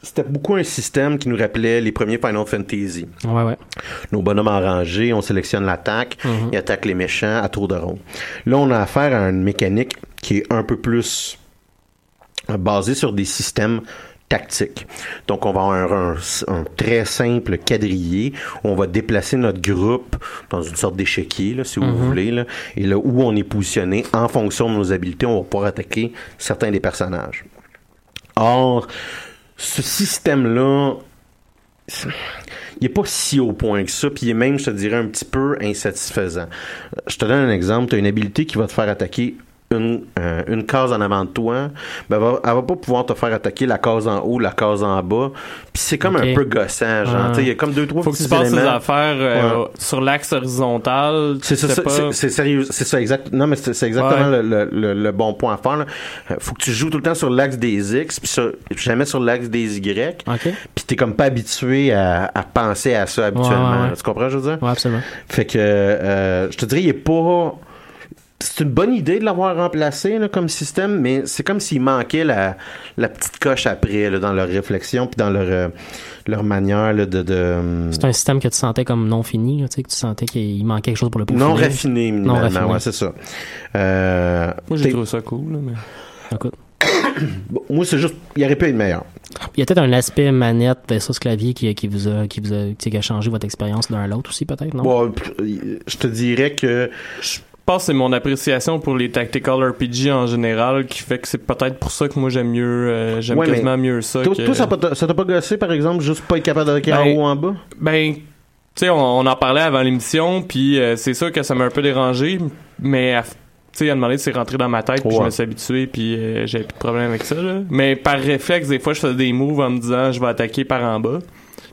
S2: c'était beaucoup un système qui nous rappelait les premiers Final Fantasy.
S4: Ouais, ouais.
S2: Nos bonhommes en rangée, on sélectionne l'attaque,
S4: Mhm.
S2: ils attaquent les méchants à tour de rond. Là, on a affaire à une mécanique qui est un peu plus euh, basée sur des systèmes tactiques. Donc, on va avoir un, un- un très simple quadrillé où on va déplacer notre groupe dans une sorte d'échiquier, là, si vous
S4: Mhm.
S2: voulez, là, et là où on est positionné, en fonction de nos habiletés, on va pouvoir attaquer certains des personnages. Or, ce système-là, il est pas si au point que ça, puis il est même, je te dirais, un petit peu insatisfaisant. Je te donne un exemple. Tu as une habilité qui va te faire attaquer une, euh, une case en avant de toi, ben, elle, va, elle va pas pouvoir te faire attaquer la case en haut, la case en bas. Puis c'est comme un peu gossant, genre.
S4: Ah.
S2: Tu sais, Il y a comme deux, trois
S3: Faut que tu passes tes affaires euh,
S2: Ouais.
S3: sur l'axe horizontal.
S2: C'est ça,
S3: C'est
S2: sérieux, c'est ça exact. Non, mais c'est exactement
S3: Ouais.
S2: le, le- le- bon point à faire. là. Euh, Faut que tu joues tout le temps sur l'axe des X, puis jamais sur l'axe des Y.
S4: Ok.
S2: Puis t'es comme pas habitué à, à penser à ça habituellement.
S4: Ouais.
S2: Tu comprends, je veux dire?
S4: Absolument.
S2: Fait que euh, je te dirais, il est pas. C'est une bonne idée de l'avoir remplacé là, comme système, mais c'est comme s'il manquait la, la petite coche après là, dans leur réflexion puis dans leur, euh, leur manière là, de, de
S4: C'est un système que tu sentais comme non fini, là, tu sais, que tu sentais qu'il manquait quelque chose pour le peaufiner.
S2: non raffiné minimalement.
S4: raffiné.
S2: Ouais, c'est ça. Euh,
S3: Moi, j'ai trouvé ça cool. là, mais...
S4: Écoute.
S2: bon, moi, c'est juste, il aurait pu être meilleur.
S4: Il y a peut-être un aspect manette versus clavier qui, qui vous a, qui vous a, qui a changé votre expérience l'un à l'autre aussi, peut-être, non?
S2: Bon, je te dirais que
S3: Je pense que c'est mon appréciation pour les tactical RPG en général qui fait que c'est peut-être pour ça que moi j'aime mieux euh, j'aime
S2: Ouais,
S3: quasiment mieux ça
S2: toi,
S3: que...
S2: toi, ça t'a pas gossé, par exemple, juste pas être capable d'attaquer en
S3: Ben,
S2: haut ou en bas?
S3: Ben, tu sais, on, on en parlait avant l'émission, puis euh, c'est sûr que ça m'a un peu dérangé, mais à- tu sais, à demander, c'est rentré dans ma tête, puis je me suis habitué, puis euh, j'avais plus de problème avec ça. Là. Mais par réflexe, des fois, je faisais des moves en me disant, je vais attaquer par en bas,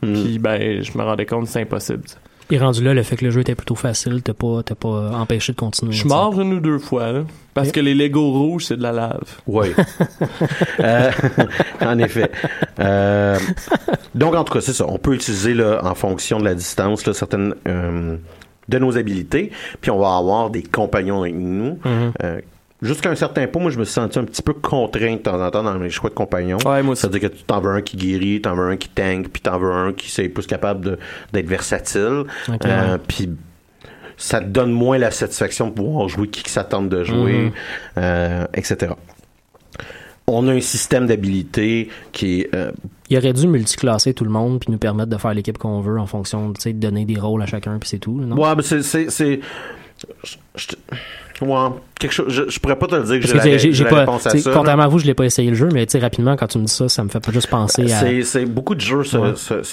S2: Hmm.
S3: puis ben, je me rendais compte que c'est impossible. ça.
S4: Et rendu là, le fait que le jeu était plutôt facile, t'as pas, t'as pas empêché de continuer.
S3: Je suis mort une ou deux fois, là, parce
S4: Ok.
S3: que les Lego rouges, c'est de la lave.
S2: Oui. Euh, en effet. Euh, donc, en tout cas, c'est ça. On peut utiliser là, en fonction de la distance là, certaines euh, de nos habilités. Puis on va avoir des compagnons avec nous.
S4: Mhm.
S2: Euh, Jusqu'à un certain point, moi, je me suis senti un petit peu contraint de temps en temps dans mes choix de compagnons.
S3: Ouais.
S2: C'est-à-dire que tu t'en veux un qui guérit, t'en veux un qui tank, puis t'en veux un qui c'est plus capable d'être versatile.
S4: Ok,
S2: Euh. Puis ça te donne moins la satisfaction de pouvoir jouer qui que ça tente de jouer,
S4: Mhm.
S2: euh, etc. On a un système d'habilité qui est euh,
S4: Il aurait dû multiclasser tout le monde puis nous permettre de faire l'équipe qu'on veut en fonction, tu sais, de donner des rôles à chacun puis c'est tout, non?
S2: Ouais, mais c'est. je- je ouais, quelque chose. Je, je pourrais pas te le dire que j'ai
S4: que
S2: la, la
S4: pas,
S2: réponse à ça.
S4: contrairement à vous, je l'ai pas essayé le jeu, mais rapidement, quand tu me dis ça, ça me fait pas juste penser à.
S2: C'est, c'est beaucoup de jeux se,
S4: Ouais.
S2: se,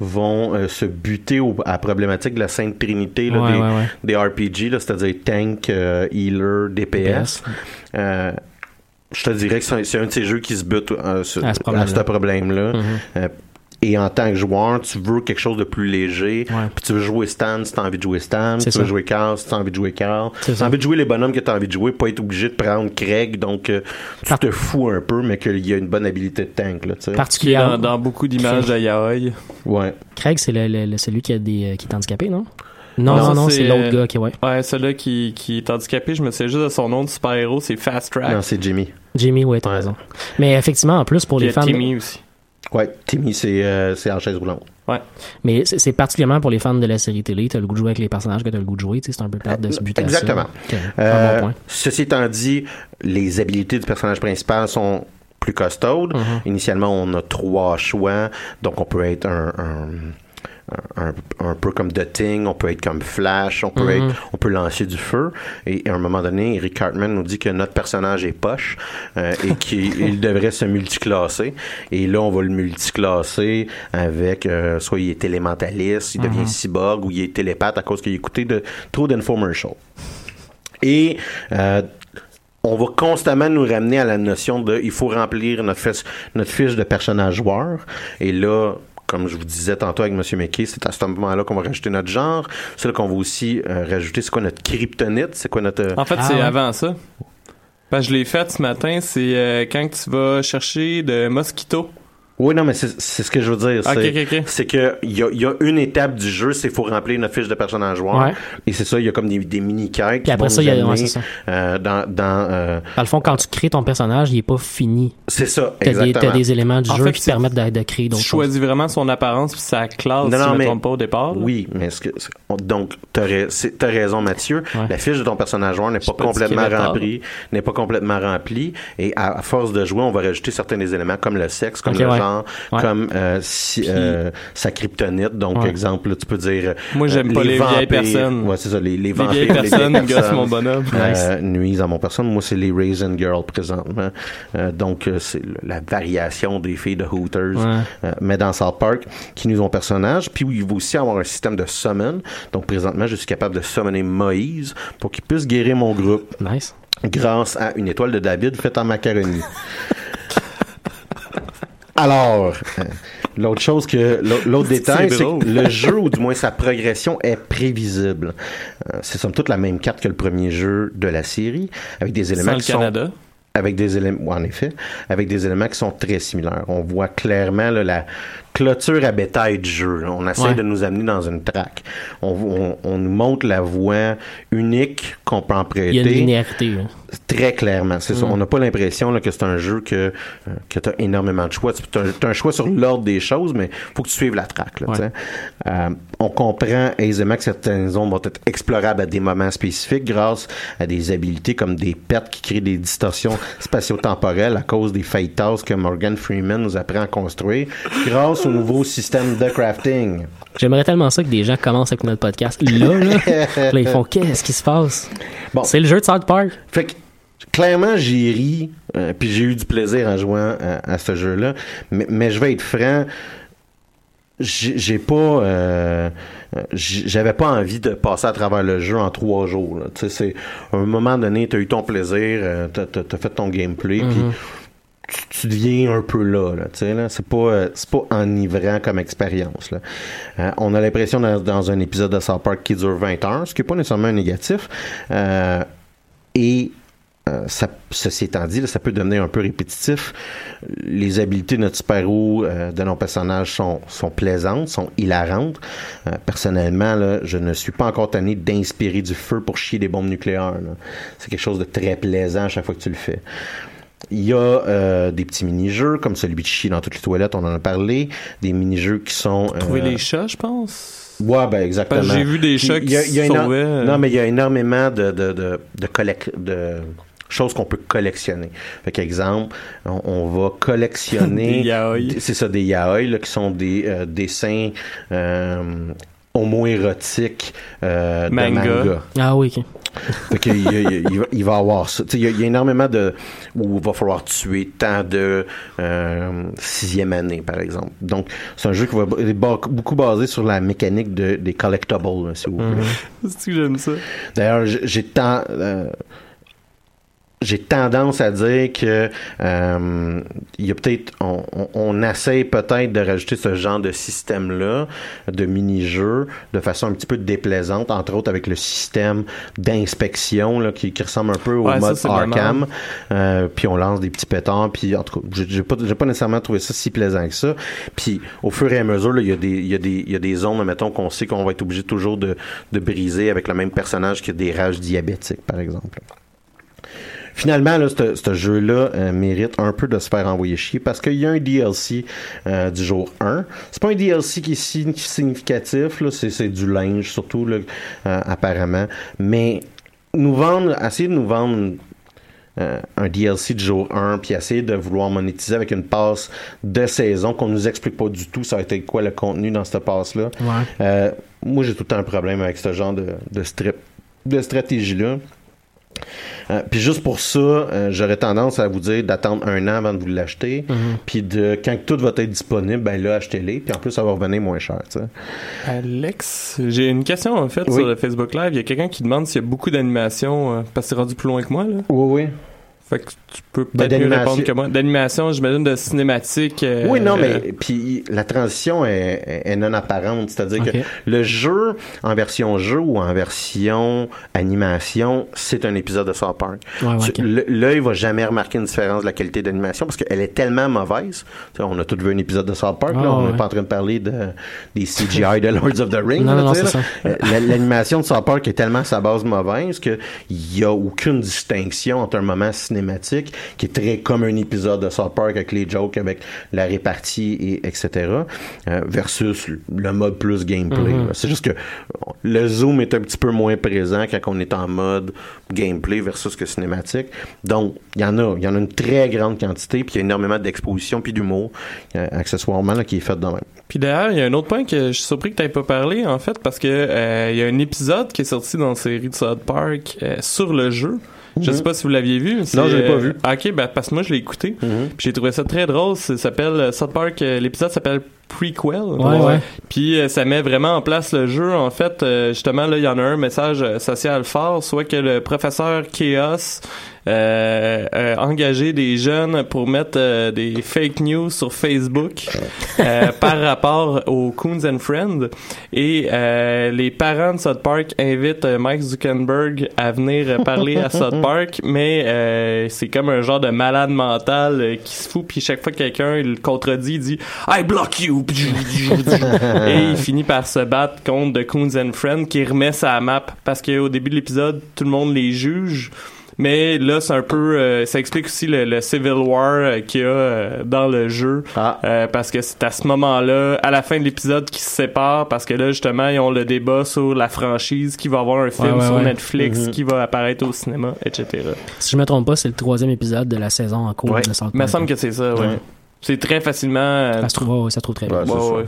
S2: vont euh, se buter au- à la problématique de la Sainte Trinité là,
S4: Ouais,
S2: des, des RPG, c'est-à-dire tank, euh, healer, DPS.
S4: DPS.
S2: Euh, je te dirais que c'est un, de ces jeux qui se bute sur-
S4: À ce problème-là.
S2: problème-là. Et en tant que joueur, tu veux quelque chose de plus léger.
S4: Ouais.
S2: Puis tu veux jouer Stan si t'as envie de jouer Stan. Tu veux jouer Carl si t'as envie de jouer Carl. Si t'as envie de jouer les bonhommes que t'as envie de jouer, pas être obligé de prendre Craig. Donc, euh, tu
S4: Par-
S2: te fous un peu, mais qu'il y a une bonne habilité de tank, là,
S4: Particulièrement.
S3: dans, dans beaucoup d'images de Yaoi.
S2: Ouais.
S4: Craig, c'est le, le- le- celui qui, a des, euh, qui est handicapé, non? Non, non, non, c'est l'autre gars qui, ouais.
S3: Ouais, celui-là qui, qui est handicapé, je me sais juste de son nom de super-héros, c'est Fast Track.
S2: Non, c'est Jimmy.
S4: Jimmy, ouais, t'as raison. Mais effectivement, en plus, pour
S3: Puis
S4: les fans.
S3: Timmy aussi.
S2: Ouais, Timmy, c'est euh, en chaise roulante.
S4: Mais c'est particulièrement pour les fans de la série télé. T'as le goût de jouer avec les personnages que t'as le goût de jouer. tu C'est un peu plate de se buter à ça.
S2: Exactement. Euh,
S4: bon point.
S2: ceci étant dit, les habilités du personnage principal sont plus costaudes.
S4: Mhm.
S2: Initialement, on a trois choix. Donc, on peut être un, un, un- un peu comme The Thing, on peut être comme Flash, on peut,
S4: Mhm.
S2: être, on peut lancer du feu. Et à un moment donné, Eric Cartman nous dit que notre personnage est poche euh, et qu'il il devrait se multiclasser. Et là, on va le multiclasser avec euh, soit il est élémentaliste, il devient
S4: Mhm.
S2: cyborg ou il est télépathe à cause qu'il a écouté de, trop d'infomercials. Et euh, on va constamment nous ramener à la notion de il faut remplir notre fiche, notre fiche de personnage joueur. Et là, comme je vous disais tantôt avec M. McKay, c'est à ce moment-là qu'on va rajouter notre genre. C'est là qu'on va aussi euh, rajouter c'est quoi notre kryptonite, c'est quoi notre... euh,
S3: En fait,
S4: Ah
S3: c'est
S4: ouais.
S3: avant ça. Parce que je l'ai fait ce matin, c'est euh, quand tu vas chercher de mosquito.
S2: Oui, non, mais c'est c'est ce que je veux dire.
S3: Ok,
S2: c'est
S3: ok, ok.
S2: c'est que il y a, il y a une étape du jeu, c'est faut remplir notre fiche de personnage joueur.
S4: Ouais.
S2: Et c'est ça, il y a comme des, des mini-quêtes.
S4: Puis après ça, il y a- ouais, ça.
S2: euh, dans... dans euh,
S4: Dans le fond, quand tu crées ton personnage, il est pas fini.
S2: c'est ça,
S4: T'as des,
S2: exactement.
S4: t'as des éléments du
S3: En
S4: jeu
S3: fait,
S4: qui te permettent de, de créer
S3: Tu
S4: d'autres choses.
S3: choisis vraiment son apparence puis sa classe,
S2: Non,
S3: si
S2: non,
S3: je me
S2: mais-
S3: trompe pas au départ. là.
S2: Oui, mais ce que, donc c'est- t'as raison Mathieu.
S4: Ouais.
S2: La fiche de ton personnage joueur n'est pas complètement
S3: qu'il
S2: remplie, n'est pas complètement remplie. Et à, à force de jouer, on va rajouter certains des éléments comme le sexe, comme le. Genre,
S4: Ouais.
S2: comme euh, si, euh, sa kryptonite. Donc
S4: Ouais.
S2: exemple, là, tu peux dire. euh,
S3: Moi, j'aime pas les vieilles personnes.
S2: Ouais, c'est ça. Les, les
S3: Les
S2: vampires,
S3: vieilles
S2: les
S3: personnes
S2: vieilles
S3: gossent
S2: personnes,
S3: mon bonhomme.
S2: euh, nuisent à mon personne. Moi, c'est les Raisin Girls présentement. Euh, donc, c'est la variation des filles de Hooters,
S4: Ouais.
S2: euh, mais dans South Park, qui nous ont personnage. Puis il va aussi avoir un système de summon. Donc, présentement, je suis capable de summoner Moïse pour qu'il puisse guérir mon groupe
S4: Nice.
S2: grâce à une étoile de David faite en macaroni. Alors, euh, l'autre chose que l'autre- détail,
S3: C'est
S2: que le jeu ou du moins sa progression est prévisible. Euh, c'est somme toute la même carte que le premier jeu de la série, avec des éléments
S3: Sans le
S2: qui sont
S3: Canada.
S2: avec des éléments, en effet, avec des éléments qui sont très similaires. On voit clairement là, la clôture à bétail du jeu. On essaie
S4: Ouais.
S2: de nous amener dans une traque. On, on, on nous montre la voie unique qu'on peut emprunter.
S4: Il y a une linéarité. là.
S2: Très clairement, c'est ça.
S4: Mm.
S2: On n'a pas l'impression que c'est un jeu que, euh, que tu as énormément de choix. Tu as, un choix sur l'ordre des choses, mais faut que tu suives la traque. Là,
S4: Ouais.
S2: Euh, on comprend aisément que certaines zones vont être explorables à des moments spécifiques grâce à des habilités comme des pertes qui créent des distorsions spatio-temporelles à cause des faillitas que Morgan Freeman nous apprend à construire grâce au nouveau système de crafting.
S4: J'aimerais tellement ça que des gens commencent avec notre podcast là, là. Là, ils font qu'est-ce qui se passe?
S2: Bon.
S4: C'est le jeu de South Park.
S2: Fait que clairement, j'ai ri, euh, puis j'ai eu du plaisir en jouant à, à ce jeu-là. Mais, mais je vais être franc, j'ai pas, euh, j'avais pas envie de passer à travers le jeu en trois jours. Tu sais, c'est à un moment donné, t'as eu ton plaisir, euh, t'as as, fait ton gameplay, puis tu, tu deviens un peu là, là, tu sais, là. C'est pas, c'est pas enivrant comme expérience, là. Euh, on a l'impression dans, dans un épisode de South Park qui dure 20 heures, ce qui est pas nécessairement un négatif. Euh, et euh, ça, ceci étant dit, là, ça peut devenir un peu répétitif. Les habiletés de notre super-héros, euh, de nos personnages sont, sont plaisantes, sont hilarantes. Euh, personnellement, là, je ne suis pas encore tanné d'inspirer du feu pour chier des bombes nucléaires. C'est quelque chose de très plaisant à chaque fois que tu le fais. Il y a euh, des petits mini-jeux comme celui de chier dans toutes les toilettes, on en a parlé. Des mini-jeux qui sont...
S3: Trouver
S2: euh,
S3: les chats, je pense?
S2: Ouais, ben exactement.
S3: J'ai vu des chats qui se sauvaient.
S2: Non, mais il y a énormément de, de, de, de choses qu'on peut collectionner. Fait qu'exemple, on, on va collectionner...
S3: Des yaoi.
S2: C'est ça, des yaoi, là, qui sont des euh, dessins euh, homo-érotiques euh, de
S3: Manga.
S2: manga.
S4: Ah oui, ok.
S2: Fait a- il va, il va avoir ça. Tu sais, Il y, a, il y a énormément de... où il va falloir tuer tant de euh, sixième année, par exemple. Donc, c'est un jeu qui va être ba- beaucoup basé sur la mécanique de, des collectibles, là, si vous voulez.
S3: C'est que j'aime ça?
S2: D'ailleurs, j'ai tant... euh, j'ai tendance à dire que euh, il y a peut-être on, on, on essaie peut-être de rajouter ce genre de système là de mini-jeux de façon un petit peu déplaisante entre autres avec le système d'inspection là, qui, qui ressemble un peu au
S3: Ouais, ça,
S2: mode
S3: c'est
S2: Arkham. Euh, puis on lance des petits pétards puis en tout cas j'ai pas j'ai pas nécessairement trouvé ça si plaisant que ça. Puis au fur et à mesure là, il y a des il y a des il y a des zones mettons qu'on sait qu'on va être obligé toujours de de briser avec le même personnage qui a des rages diabétiques par exemple Finalement, là, ce jeu-là euh, mérite un peu de se faire envoyer chier parce qu'il y a un DLC euh, du jour 1. C'est pas un DLC qui est si- significatif, c'est, du linge surtout, là, euh, apparemment. Mais nous vendre, essayer de nous vendre euh, un DLC du jour 1, puis essayer de vouloir monétiser avec une passe de saison qu'on nous explique pas du tout ça a été quoi le contenu dans cette passe-là.
S4: Ouais.
S2: Euh, moi, j'ai tout le temps un problème avec ce genre de, de, strip- de stratégie-là. Euh, puis juste pour ça, euh, j'aurais tendance à vous dire d'attendre un an avant de vous l'acheter. Puis de quand tout va être disponible, ben là, achetez-les. Puis en plus, ça va revenir moins cher.
S3: Alex, j'ai une question en fait
S2: Oui.
S3: sur le Facebook Live. Il y a quelqu'un qui demande s'il y a beaucoup d'animation euh, parce que c'est rendu plus loin que moi là.
S2: Oui, oui.
S3: Fait que tu peux
S2: Ben,
S3: peut-être mieux
S2: d'animation-
S3: répondre que moi. D'animation, j'imagine de cinématique. euh,
S2: Oui, non,
S3: euh,
S2: mais puis la transition est, non apparente. C'est-à-dire que le jeu en version jeu ou en version animation, c'est un épisode de South Park.
S4: Ouais, ouais,
S2: Tu-
S4: ok.
S2: le- L'œil va jamais remarquer une différence de la qualité d'animation parce qu'elle est tellement mauvaise. Tu sais, on a tous vu un épisode de South Park.
S4: Ah,
S2: là, on n'est
S4: ouais.
S2: pas en train de parler de, des CGI de Lords of the Rings.
S4: Non, non.
S2: Euh, la- L'animation de South Park est tellement à sa base mauvaise qu'il n'y a aucune distinction entre un moment cinématique qui est très comme un épisode de South Park avec les jokes, avec la répartie, et etc. euh, versus le mode plus gameplay.
S4: Mhm.
S2: là. C'est juste que le zoom est un petit peu moins présent quand on est en mode gameplay versus que cinématique. Donc, il y en a, il y en a une très grande quantité, puis il y a énormément d'exposition puis d'humour, euh, accessoirement, là, qui est fait de même.
S3: Puis d'ailleurs, il y a un autre point que je suis surpris que tu pas parlé, en fait, parce que euh, il y a un épisode qui est sorti dans la série de South Park sur le jeu. Je sais pas si vous l'aviez vu. c'est,
S2: Mhm. Non, je l'ai pas
S3: euh,
S2: vu.
S3: ah, Ok, ben parce que moi je l'ai écouté.
S2: Mhm.
S3: Puis j'ai trouvé ça très drôle. Ça s'appelle euh, South Park. euh, L'épisode s'appelle Prequel.
S4: Ouais, ouais.
S3: Puis euh, ça met vraiment en place le jeu. En fait, euh, justement là, il y en a un message euh, social fort, soit que le professeur Chaos euh, euh, engagé des jeunes pour mettre euh, des fake news sur Facebook euh, par rapport aux Coons and Friends. Et euh, les parents de South Park invitent Mike Zuckerberg à venir parler à South Park mais euh, c'est comme un genre de malade mental qui se fout puis chaque fois que quelqu'un il le contredit il dit I block you et il finit par se battre contre The Coons and Friends qui remet sa map. Parce qu'au début de l'épisode tout le monde les juge mais là, c'est un peu, euh, ça explique aussi le, le civil war euh, qu'il y a euh, dans le jeu,
S2: Ah.
S3: Euh, parce que c'est à ce moment-là, à la fin de l'épisode, qu'ils se séparent, parce que là, justement, ils ont le débat sur la franchise, qui va avoir un film
S4: ouais,
S3: sur
S4: ouais.
S3: Netflix,
S2: Mhm.
S3: qui va apparaître au cinéma, etc.
S4: Si je me trompe pas, c'est le troisième épisode de la saison en cours
S2: Ouais.
S4: de
S3: Il me semble que c'est ça, ouais.
S2: Ouais.
S3: C'est très facilement. euh,
S4: Ça se trouve, ouais, ça se trouve très bien.
S2: Ouais, c'est
S3: ouais,
S2: ça.
S3: ouais.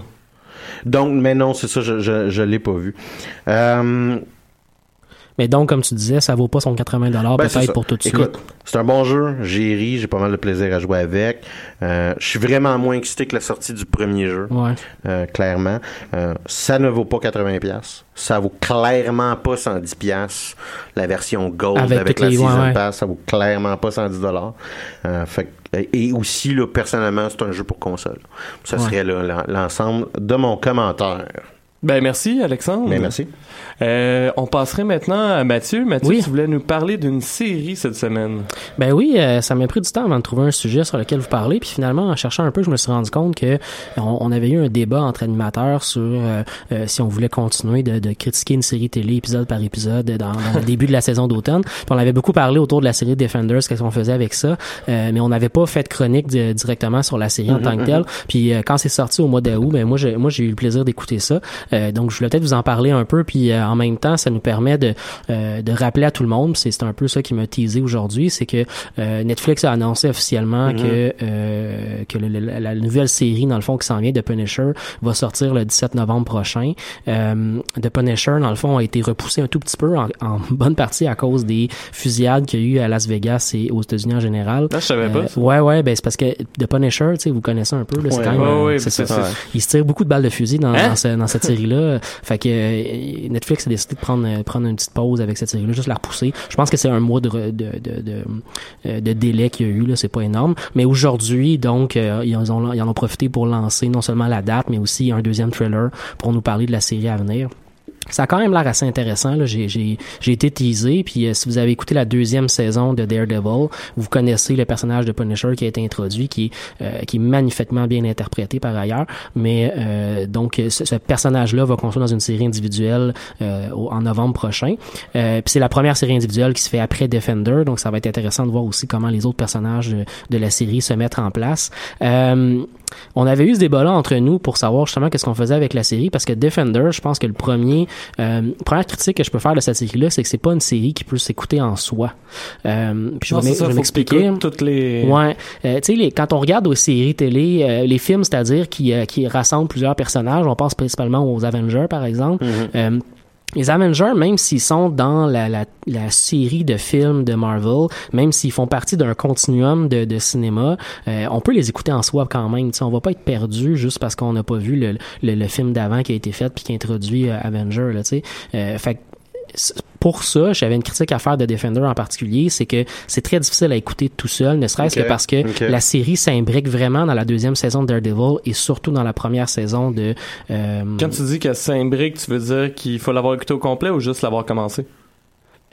S2: Donc, mais non, c'est ça, je, je, je l'ai pas vu. Euh,
S4: Mais donc, comme tu disais, ça vaut pas son 80
S2: Ben, c'est
S4: peut-être pour tout de suite.
S2: Écoute, c'est un bon jeu. J'ai ri, j'ai pas mal de plaisir à jouer avec. Euh, je suis vraiment moins excité que la sortie du premier jeu,
S4: Ouais.
S2: euh, clairement. Euh, ça ne vaut pas 80 pièces. Ça vaut clairement pas 110 pièces. La version Gold
S4: Avec
S2: la
S4: les-
S2: Season
S4: ouais.
S2: Pass, ça vaut clairement pas 110 dollars. Fait et aussi, là, personnellement, c'est un jeu pour console. Ça serait l'ensemble de mon commentaire.
S3: Ben merci Alexandre.
S2: Mais merci.
S3: Euh, on passerait maintenant à Mathieu. Mathieu,
S4: Oui.
S3: tu voulais nous parler d'une série cette semaine.
S4: Ben oui, euh, ça m'a pris du temps avant de trouver un sujet sur lequel vous parler. Puis finalement, en cherchant un peu, je me suis rendu compte que on, on avait eu un débat entre animateurs sur euh, euh, si on voulait continuer de, de critiquer une série télé épisode par épisode dans, dans le début de la saison d'automne. Puis on avait beaucoup parlé autour de la série Defenders, qu'est-ce qu'on faisait avec ça. Euh, mais on n'avait pas fait de chronique de- directement sur la série en tant que telle. Puis euh, quand c'est sorti au mois d'août, ben moi j'ai moi j'ai eu le plaisir d'écouter ça. Euh, donc je voulais peut-être vous en parler un peu. Puis euh, en même temps, ça nous permet de euh, de rappeler à tout le monde. C'est un peu ça qui m'a teasé aujourd'hui, c'est que euh, Netflix a annoncé officiellement
S2: Mhm.
S4: que euh, que le- la, la nouvelle série dans le fond qui s'en vient de Punisher va sortir le 17 novembre prochain. Euh, The Punisher dans le fond a été repoussé un tout petit peu en, en bonne partie à cause des fusillades qu'il y a eu à Las Vegas et aux États-Unis en général.
S3: Là, je savais pas.
S4: Euh, ouais, ouais, ben c'est parce que The Punisher, tu sais, vous connaissez un peu, là, c'est
S2: Ouais,
S4: quand même,
S3: ouais, ouais,
S4: ça.
S3: ça.
S2: Ouais.
S4: Il se tire beaucoup de balles de fusil dans,
S3: Hein?
S4: dans, ce- dans cette série-là. série-là. Fait que euh, Netflix a décidé de prendre euh, prendre une petite pause avec cette série-là, juste la repousser. Je pense que c'est un mois de euh, de délai qu'il y a eu là, c'est pas énorme. Mais aujourd'hui, donc, ils, ont, ils en ont profité pour lancer non seulement la date, mais aussi un deuxième trailer pour nous parler de la série à venir. Ça a quand même l'air assez intéressant. là. J'ai, j'ai, j'ai été teasé. Puis euh, si vous avez écouté la deuxième saison de Daredevil, vous connaissez le personnage de Punisher qui a été introduit, qui, euh, qui est magnifiquement bien interprété par ailleurs. Mais euh, donc ce, personnage-là va construire dans une série individuelle euh, en novembre prochain. Euh, puis c'est la première série individuelle qui se fait après Defender. Donc ça va être intéressant de voir aussi comment les autres personnages de, de la série se mettent en place. Euh, on avait eu ce débat-là entre nous pour savoir justement qu'est-ce qu'on faisait avec la série parce que Defender, je pense que le premier, euh, première critique que je peux faire de cette série-là, c'est que c'est pas une série qui peut s'écouter en soi. Euh, puis je
S3: Non,
S4: vais m'expliquer.
S3: toutes les.
S4: Ouais, Euh, tu sais, les- quand on regarde aux séries télé, les films, c'est-à-dire qui, qui rassemblent plusieurs personnages, on pense principalement aux Avengers, par exemple. Euh, les Avengers, même s'ils sont dans la, la, la série de films de Marvel, même s'ils font partie d'un continuum de, de cinéma, euh, on peut les écouter en soi quand même. Tu sais, on va pas être perdu juste parce qu'on n'a pas vu le, le, le film d'avant qui a été fait puis qui introduit euh, Avenger. Là. Euh, fait pour ça, j'avais une critique à faire de Defender en particulier, c'est que c'est très difficile à écouter tout seul, ne serait-ce que parce que la série s'imbrique vraiment dans la deuxième saison de Daredevil et surtout dans la première saison de euh,
S3: Quand tu dis que c'est un brick, tu veux dire qu'il faut l'avoir écouté au complet ou juste l'avoir commencé?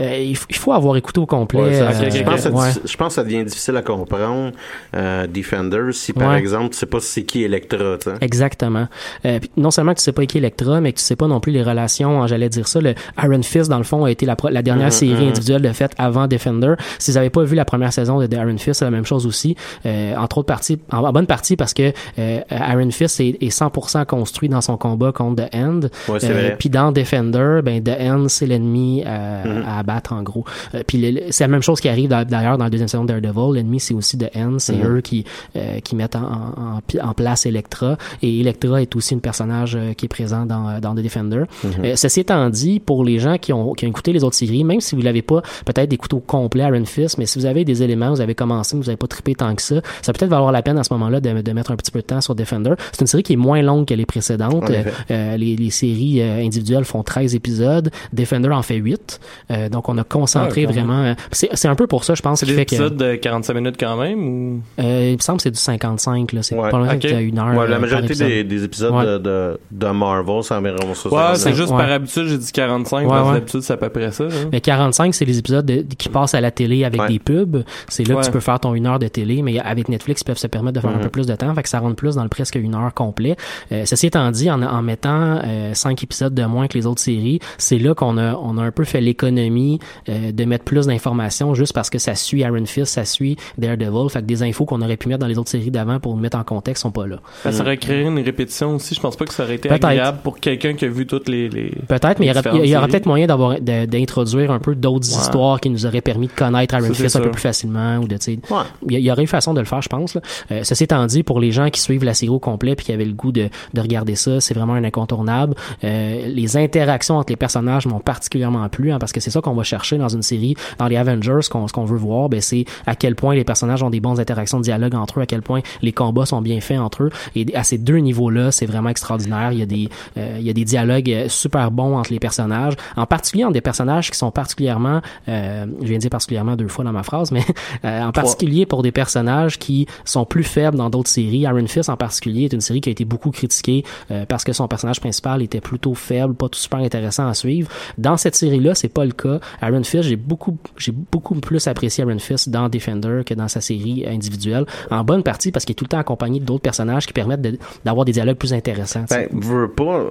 S4: Euh, il, faut avoir écouté au complet.
S2: Ouais, ça-
S4: euh,
S2: je, pense que ça-
S4: ouais.
S2: je pense que ça devient difficile à comprendre, euh, Defender, si par
S4: Ouais.
S2: exemple, tu sais pas c'est qui Electra, tu sais.
S4: Exactement. Euh, non seulement que tu sais pas qui est Electra, mais que tu sais pas non plus les relations. hein, J'allais dire ça. Le Iron Fist, dans le fond, a été la, pro- la dernière
S2: Mhm,
S4: série
S2: mhm.
S4: individuelle de fait avant Defender. Si vous avez pas vu la première saison de The Iron Fist, c'est la même chose aussi. Euh, entre autres parties, en, en bonne partie parce que euh, Iron Fist est, est 100% construit dans son combat contre The End.
S2: Ouais, c'est vrai.
S4: Puis dans Defender, ben The End c'est l'ennemi à,
S2: Mhm.
S4: à en gros. Euh, puis c'est la même chose qui arrive d'a- d'ailleurs dans la deuxième saison de Daredevil. L'ennemi c'est aussi The End, c'est
S2: Mhm.
S4: eux qui euh, qui mettent en, en, en place Electra et Electra est aussi une personnage euh, qui est présent dans euh, dans The Defender.
S2: Mhm.
S4: Euh, ceci étant dit, pour les gens qui ont qui ont écouté les autres séries, même si vous l'avez pas peut-être écouté au complet Iron Fist, mais si vous avez des éléments, vous avez commencé, mais vous avez pas trippé tant que ça, ça peut peut-être valoir la peine à ce moment-là de, de mettre un petit peu de temps sur Defender. C'est une série qui est moins longue que les précédentes. Euh, les, les séries individuelles font 13 épisodes. Defender en fait 8. Euh, donc, on a concentré
S3: Ah,
S4: vraiment... euh, C'est un peu pour ça, je pense,
S3: C'est des
S4: fait que...
S3: épisodes de 45 minutes quand même ou?
S4: Euh, il me semble que c'est du 55. là. C'est
S2: Ouais.
S4: pas loin
S3: Ok.
S4: de une heure.
S2: Ouais,
S4: euh,
S2: la majorité
S4: épisode.
S2: des, des épisodes
S4: Ouais.
S2: de, de, de Marvel, c'est environ ça.
S3: Ouais, c'est juste
S4: Ouais.
S3: par habitude, j'ai dit 45,
S4: Ouais,
S3: parce d'habitude, c'est à peu près ça. là.
S4: Mais 45, c'est les épisodes de- qui passent à la télé avec
S2: Ouais.
S4: des pubs. C'est là
S3: Ouais.
S4: que tu peux faire ton une heure de télé, mais avec Netflix, ils peuvent se permettre de faire un
S2: Mhm.
S4: peu plus de temps, fait que ça rentre plus dans le presque une heure complet. Euh, ceci étant dit, en, en mettant euh, cinq épisodes de moins que les autres séries, c'est là qu'on a, on a un peu fait l'économie euh, de mettre plus d'informations juste parce que ça suit Iron Fist, ça suit Daredevil, fait que des infos qu'on aurait pu mettre dans les autres séries d'avant pour nous mettre en contexte sont pas là.
S3: Ben, ça aurait créé une répétition aussi. Je pense pas que ça aurait été
S4: Peut-être.
S3: agréable pour quelqu'un qui a vu toutes les. les...
S4: Peut-être, mais il y aurait, il
S3: séries.
S4: peut-être moyen d'avoir de- d'introduire un peu d'autres
S3: Ouais.
S4: histoires qui nous auraient permis de connaître Iron
S3: Ça,
S4: Fist un peu plus facilement ou de tu sais,
S2: Ouais.
S4: il y, a- il y aurait une façon de le faire, je pense. Là. Euh, ceci étant dit, pour les gens qui suivent la série au complet puis qui avaient le goût de, de regarder ça, c'est vraiment un incontournable. Euh, les interactions entre les personnages m'ont particulièrement plu hein, parce que c'est ça qu'on va chercher dans une série, dans les Avengers, ce qu'on ce qu'on veut voir, ben c'est à quel point les personnages ont des bonnes interactions de dialogue entre eux, à quel point les combats sont bien faits entre eux. Et à ces deux niveaux-là, c'est vraiment extraordinaire. Il y a des euh, il y a des dialogues euh, super bons entre les personnages, en particulier entre des personnages qui sont particulièrement, euh, je viens de dire particulièrement deux fois dans ma phrase, mais euh, en particulier pour des personnages qui sont plus faibles dans d'autres séries. Iron Fist en particulier est une série qui a été beaucoup critiquée euh, parce que son personnage principal était plutôt faible, pas tout super intéressant à suivre. Dans cette série-là, c'est pas le cas. Iron Fist, j'ai beaucoup, j'ai beaucoup plus apprécié Iron Fist dans Defender que dans sa série individuelle, en bonne partie parce qu'il est tout le temps accompagné d'autres personnages qui permettent d'avoir des dialogues plus intéressants.
S2: Ben, veux pas.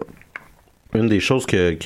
S2: Une des choses que,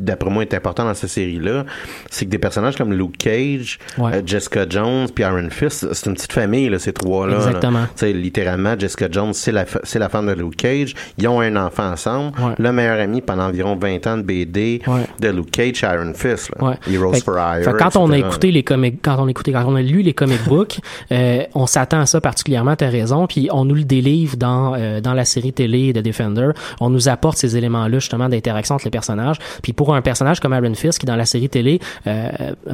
S2: d'après moi, est importante dans cette série-là, c'est que des personnages comme Luke Cage,
S4: Ouais.
S2: euh, Jessica Jones, puis Iron Fist, c'est une petite famille, là, ces trois-là. là.
S4: Exactement.
S2: Sais, littéralement, Jessica Jones, c'est la, c'est la femme de Luke Cage. Ils ont un enfant ensemble.
S4: Ouais.
S2: Le meilleur ami pendant environ 20 ans de BD
S4: Ouais.
S2: de Luke Cage, Iron Fist. Là. Heroes
S4: Fait-
S2: for Hire.
S4: fait quand on a écouté les comics, quand on a écouté, quand on a lu les comic books, euh, on s'attend à ça particulièrement, t'as raison, puis on nous le délivre dans euh, dans la série télé de Defender. On nous apporte ces éléments-là justement d'interaction entre les personnages. Puis pour pour un personnage comme Aaron Fisk qui dans la série télé euh,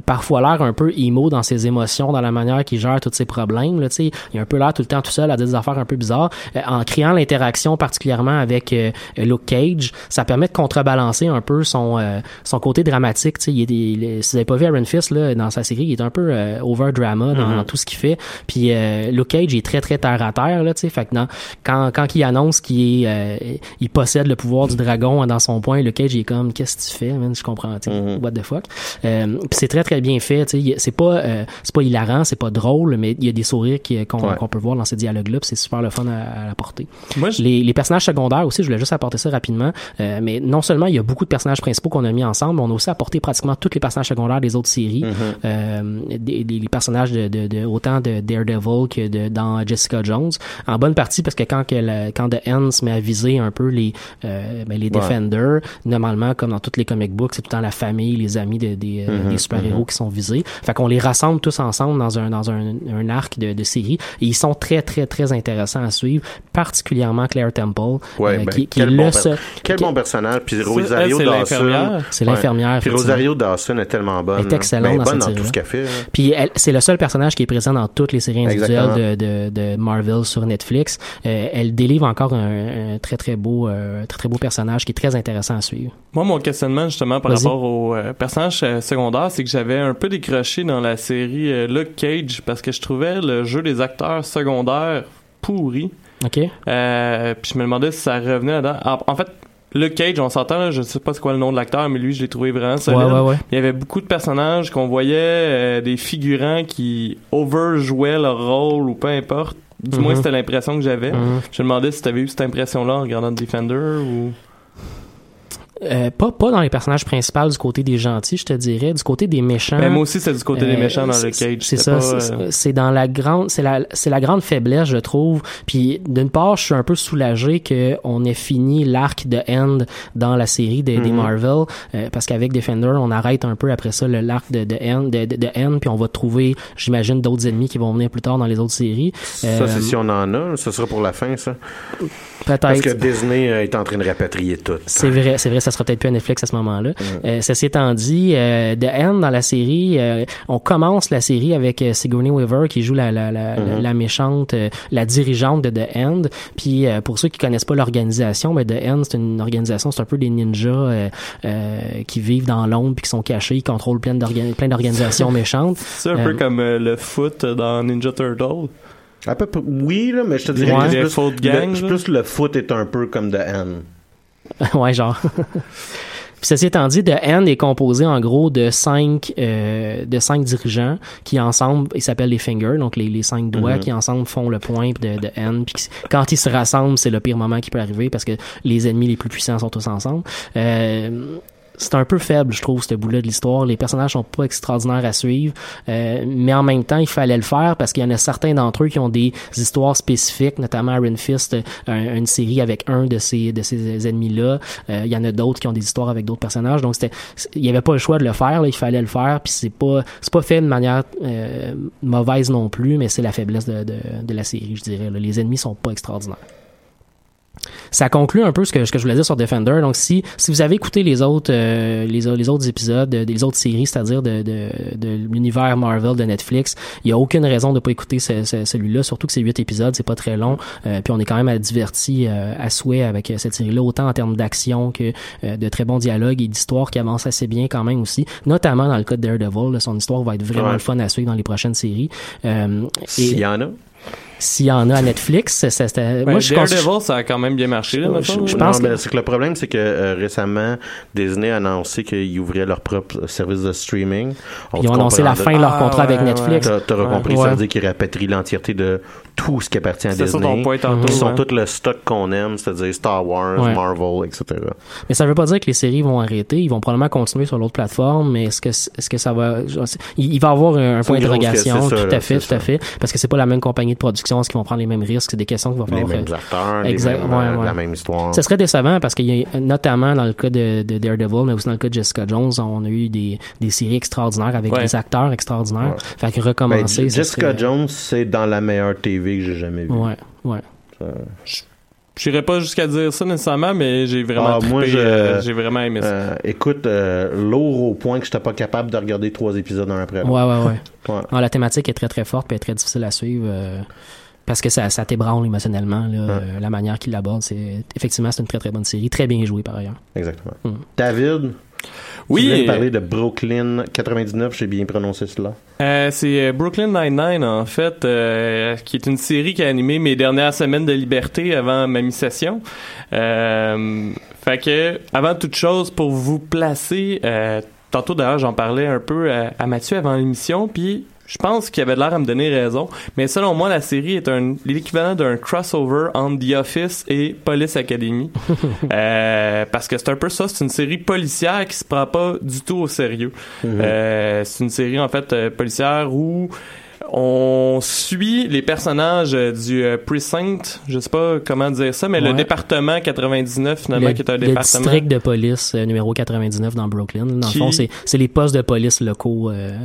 S4: parfois l'air un peu emo dans ses émotions, dans la manière qu'il gère tous ses problèmes. Là, tu sais, il a un peu l'air tout le temps tout seul à dire des affaires un peu bizarres. Euh, en créant l'interaction particulièrement avec euh, Luke Cage, ça permet de contrebalancer un peu son euh, son côté dramatique. Tu sais, il est il est- si vous avez pas vu Aaron Fisk là dans sa série, il est un peu euh, over drama dans,
S2: Mhm.
S4: dans tout ce qu'il fait. Puis euh, Luke Cage est très très terre à terre là. Tu sais, fait que dans- quand quand il annonce qu'il est euh, il possède le pouvoir du dragon dans son point, Luke Cage il est comme qu'est-ce que tu fais, man? Je comprends. tu sais. What the fuck. Euh, puis c'est très très bien fait. tu sais, C'est pas euh, c'est pas hilarant, c'est pas drôle, mais il y a des sourires qui- qu'on
S2: Ouais.
S4: peut voir dans ces dialogues-là. C'est super le fun à, à apporter.
S3: Moi, je-
S4: Les, les personnages secondaires aussi, je voulais juste apporter ça rapidement. euh, mais non seulement il y a beaucoup de personnages principaux qu'on a mis ensemble, on a aussi apporté pratiquement tous les personnages secondaires des autres séries. Euh, des, des- les personnages de, de, de- autant de Daredevil que de dans Jessica Jones. En bonne partie parce que quand que la- quand The End se met à viser un peu les euh, ben, les Defenders, normalement comme dans toutes les comic books, c'est tout le temps la famille, les amis de- euh, des super-héros qui sont visés. Fait qu'on les rassemble tous ensemble dans un dans un, un arc de, de série et ils sont très très très intéressants à suivre, particulièrement Claire Temple
S2: Ouais,
S4: euh,
S2: ben,
S4: qui, qui est
S2: quel
S4: le
S2: bon
S4: seul
S2: Quel
S4: qui-
S2: bon personnage. Puis Rosario Dawson.
S4: c'est l'infirmière.
S2: Puis. Rosario Dawson est tellement bonne.
S4: Elle est
S2: là.
S4: excellente
S2: Ben,
S4: dans
S2: bonne
S4: cette
S2: dans tout ce qu'elle fait. là.
S4: Puis c'est le seul personnage qui est présent dans toutes les séries individuelles de, de, de Marvel sur Netflix. Euh, elle délivre encore un, un très très beau, euh, très très beau personnage qui est très intéressant à suivre.
S3: Moi, mon questionnement, justement, par rapport au euh, personnage euh, secondaire, c'est que j'avais un peu décroché dans la série euh, Luke Cage parce que je trouvais le jeu des acteurs secondaires pourri.
S4: Ok.
S3: Euh, puis je me demandais si ça revenait là-dedans. En, en fait, Luke Cage, on s'entend, là, je sais pas c'est quoi le nom de l'acteur, mais lui, je l'ai trouvé vraiment solide.
S4: Ouais ouais ouais.
S3: Il y avait beaucoup de personnages qu'on voyait, des figurants qui overjouaient leur rôle ou peu importe. Du moins,
S4: Mhm.
S3: c'était l'impression que j'avais.
S4: Mhm.
S3: Je me demandais si t'avais eu cette impression-là en regardant Defender ou...
S4: Euh, pas pas dans les personnages principaux du côté des gentils, je te dirais, du côté des méchants.
S3: Ben, moi aussi, c'est du côté des
S4: Euh,
S3: méchants dans le cage.
S4: C'est ça,
S3: euh,
S4: c'est dans la grande, c'est la, c'est la grande faiblesse, je trouve. Puis d'une part, je suis un peu soulagé que on ait fini l'arc de End dans la série des, des
S2: Mhm.
S4: Marvel, euh, parce qu'avec Defender, on arrête un peu après ça le l'arc de, de End, de, de, de End, puis on va trouver, j'imagine, d'autres ennemis qui vont venir plus tard dans les autres séries.
S2: Ça, c'est si on en a. Ça sera pour la fin, ça. Parce que
S4: Peut-être.
S2: Disney euh, est en train de rapatrier tout.
S4: C'est vrai, c'est vrai, ça sera peut-être plus à Netflix à ce moment-là.
S2: Mm.
S4: Euh, ceci étant dit, euh, The End dans la série, euh, on commence la série avec euh, Sigourney Weaver qui joue la la la,
S2: Mm-hmm.
S4: la- la méchante, euh, la dirigeante de The End. Puis euh, pour ceux qui connaissent pas l'organisation, ben The End c'est une organisation, c'est un peu des ninjas euh, euh, qui vivent dans l'ombre puis qui sont cachés, ils contrôlent plein d'organ- plein d'organisations méchantes.
S3: C'est un peu comme euh, le foot dans Ninja Turtle.
S2: À peu près- oui, là, mais je te dirais
S4: Ouais.
S2: que plus,
S3: gang,
S2: le, plus le foot est un peu comme The N.
S4: ouais, genre. Puis ceci étant dit, The End est composé en gros de cinq euh, de cinq dirigeants qui ensemble, ils s'appellent les fingers, donc les, les cinq doigts
S2: Mhm.
S4: qui ensemble font le point de, de End. Puis quand ils se rassemblent, c'est le pire moment qui peut arriver parce que les ennemis les plus puissants sont tous ensemble. Euh, c'est un peu faible, je trouve, ce bout-là de l'histoire. Les personnages sont pas extraordinaires à suivre, euh, mais en même temps, il fallait le faire parce qu'il y en a certains d'entre eux qui ont des histoires spécifiques, notamment Iron Fist, un- une série avec un de ces de ces ennemis-là. Euh, il y en a d'autres qui ont des histoires avec d'autres personnages. Donc c'était, il y avait pas le choix de le faire, là, il fallait le faire. Puis c'est pas c'est pas fait de manière euh, mauvaise non plus, mais c'est la faiblesse de, de, de la série, je dirais. là. Les ennemis sont pas extraordinaires ça conclut un peu ce que, ce que je voulais dire sur Defender. Donc, si, si vous avez écouté les autres, euh, les, autres épisodes, euh, des autres séries, c'est-à-dire de, de, de l'univers Marvel de Netflix, il y a aucune raison de pas écouter ce- ce- celui-là, surtout que c'est huit épisodes, c'est pas très long. Euh, puis on est quand même diverti euh, à souhait avec euh, cette série-là, autant en termes d'action que euh, de très bons dialogues et d'histoires qui avancent assez bien quand même aussi, notamment dans le cas de Daredevil. là, son histoire va être vraiment
S2: Ouais.
S4: le fun à suivre dans les prochaines séries. Euh,
S2: S'il y en a.
S4: s'il y en a à Netflix, c'est- c'était...
S3: Ben,
S4: moi, je pense-
S3: Daredevil, ça a quand même bien marché, là,
S4: Je- pense
S2: non,
S4: que-
S2: mais c'est que le problème, c'est que euh, récemment, Disney a annoncé qu'ils ouvraient leur propre service de streaming. On
S4: Ils ont annoncé la fin de leur
S3: Ah,
S4: contrat avec
S3: ouais,
S4: Netflix.
S2: T'as t'auras
S3: Ouais.
S2: compris,
S4: Ouais.
S2: ça veut dire qu'ils rapatrient l'entièreté de tout ce qui appartient à
S3: ça
S2: Disney.
S3: ton point tantôt.
S2: Ils sont
S3: hein.
S2: tout le stock qu'on aime, c'est-à-dire Star Wars,
S4: Ouais.
S2: Marvel, etc.
S4: Mais ça veut pas dire que les séries vont arrêter. Ils vont probablement continuer sur l'autre plateforme, mais est-ce que est-ce que ça va il, il va y avoir un, point d'interrogation. Tout
S2: ça,
S4: à fait, tout à
S2: ça.
S4: fait, parce que c'est pas la même compagnie de production. Est-ce qu'ils vont prendre les mêmes risques? C'est des questions qu'il va
S2: Les
S4: falloir.
S2: mêmes
S4: euh,
S2: acteurs, les
S4: exact-
S2: mêmes,
S4: ouais, ouais.
S2: la même histoire.
S4: Ça serait décevant parce qu'il y a notamment dans le cas de, de Daredevil, mais aussi dans le cas de Jessica Jones, on a eu des, des séries extraordinaires avec
S3: Ouais.
S4: des acteurs extraordinaires.
S2: Ouais.
S4: Fait que
S2: Ben,
S4: recommencer. ça
S2: Jessica
S4: serait-
S2: Jones, c'est dans la meilleure TV que j'ai jamais vue.
S4: Ouais, ouais.
S2: Ça-
S3: J'irais pas jusqu'à dire ça nécessairement, mais j'ai vraiment
S2: Ah, moi,
S3: euh, j'ai vraiment aimé ça.
S2: Euh, écoute, euh, lourd au point que j'étais pas capable de regarder trois épisodes un après l'autre.
S4: Ouais, ouais, ouais.
S2: Ouais.
S4: Ah, la thématique est très, très forte et très difficile à suivre. euh, parce que ça, ça t'ébranle émotionnellement, là, la manière qu'il l'aborde. C'est, effectivement, c'est une très, très bonne série. Très bien jouée, par ailleurs.
S2: Exactement.
S4: Mm.
S2: David,
S3: Oui,
S2: tu me
S3: euh,
S2: parler de Brooklyn 99, j'ai bien prononcé cela.
S3: Euh, c'est euh, Brooklyn Nine-Nine, en fait, euh, qui est une série qui a animé mes dernières semaines de liberté avant ma mi-session. Euh, fait que, avant toute chose, pour vous placer, tantôt d'ailleurs, j'en parlais un peu à, à Mathieu avant l'émission, puis je pense qu'il avait l'air à me donner raison, mais selon moi, la série est un l'équivalent d'un crossover entre The Office et Police Academy. Euh, parce que c'est un peu ça, c'est une série policière qui se prend pas du tout au sérieux. Euh, c'est une série en fait euh, policière où on suit les personnages euh, du euh, precinct, je sais pas comment dire ça, mais le département 99 finalement
S4: le,
S3: qui est un
S4: le
S3: département
S4: district de police euh, numéro 99 dans Brooklyn. Dans
S3: Qui-
S4: le fond, c'est, c'est les postes de police locaux. euh,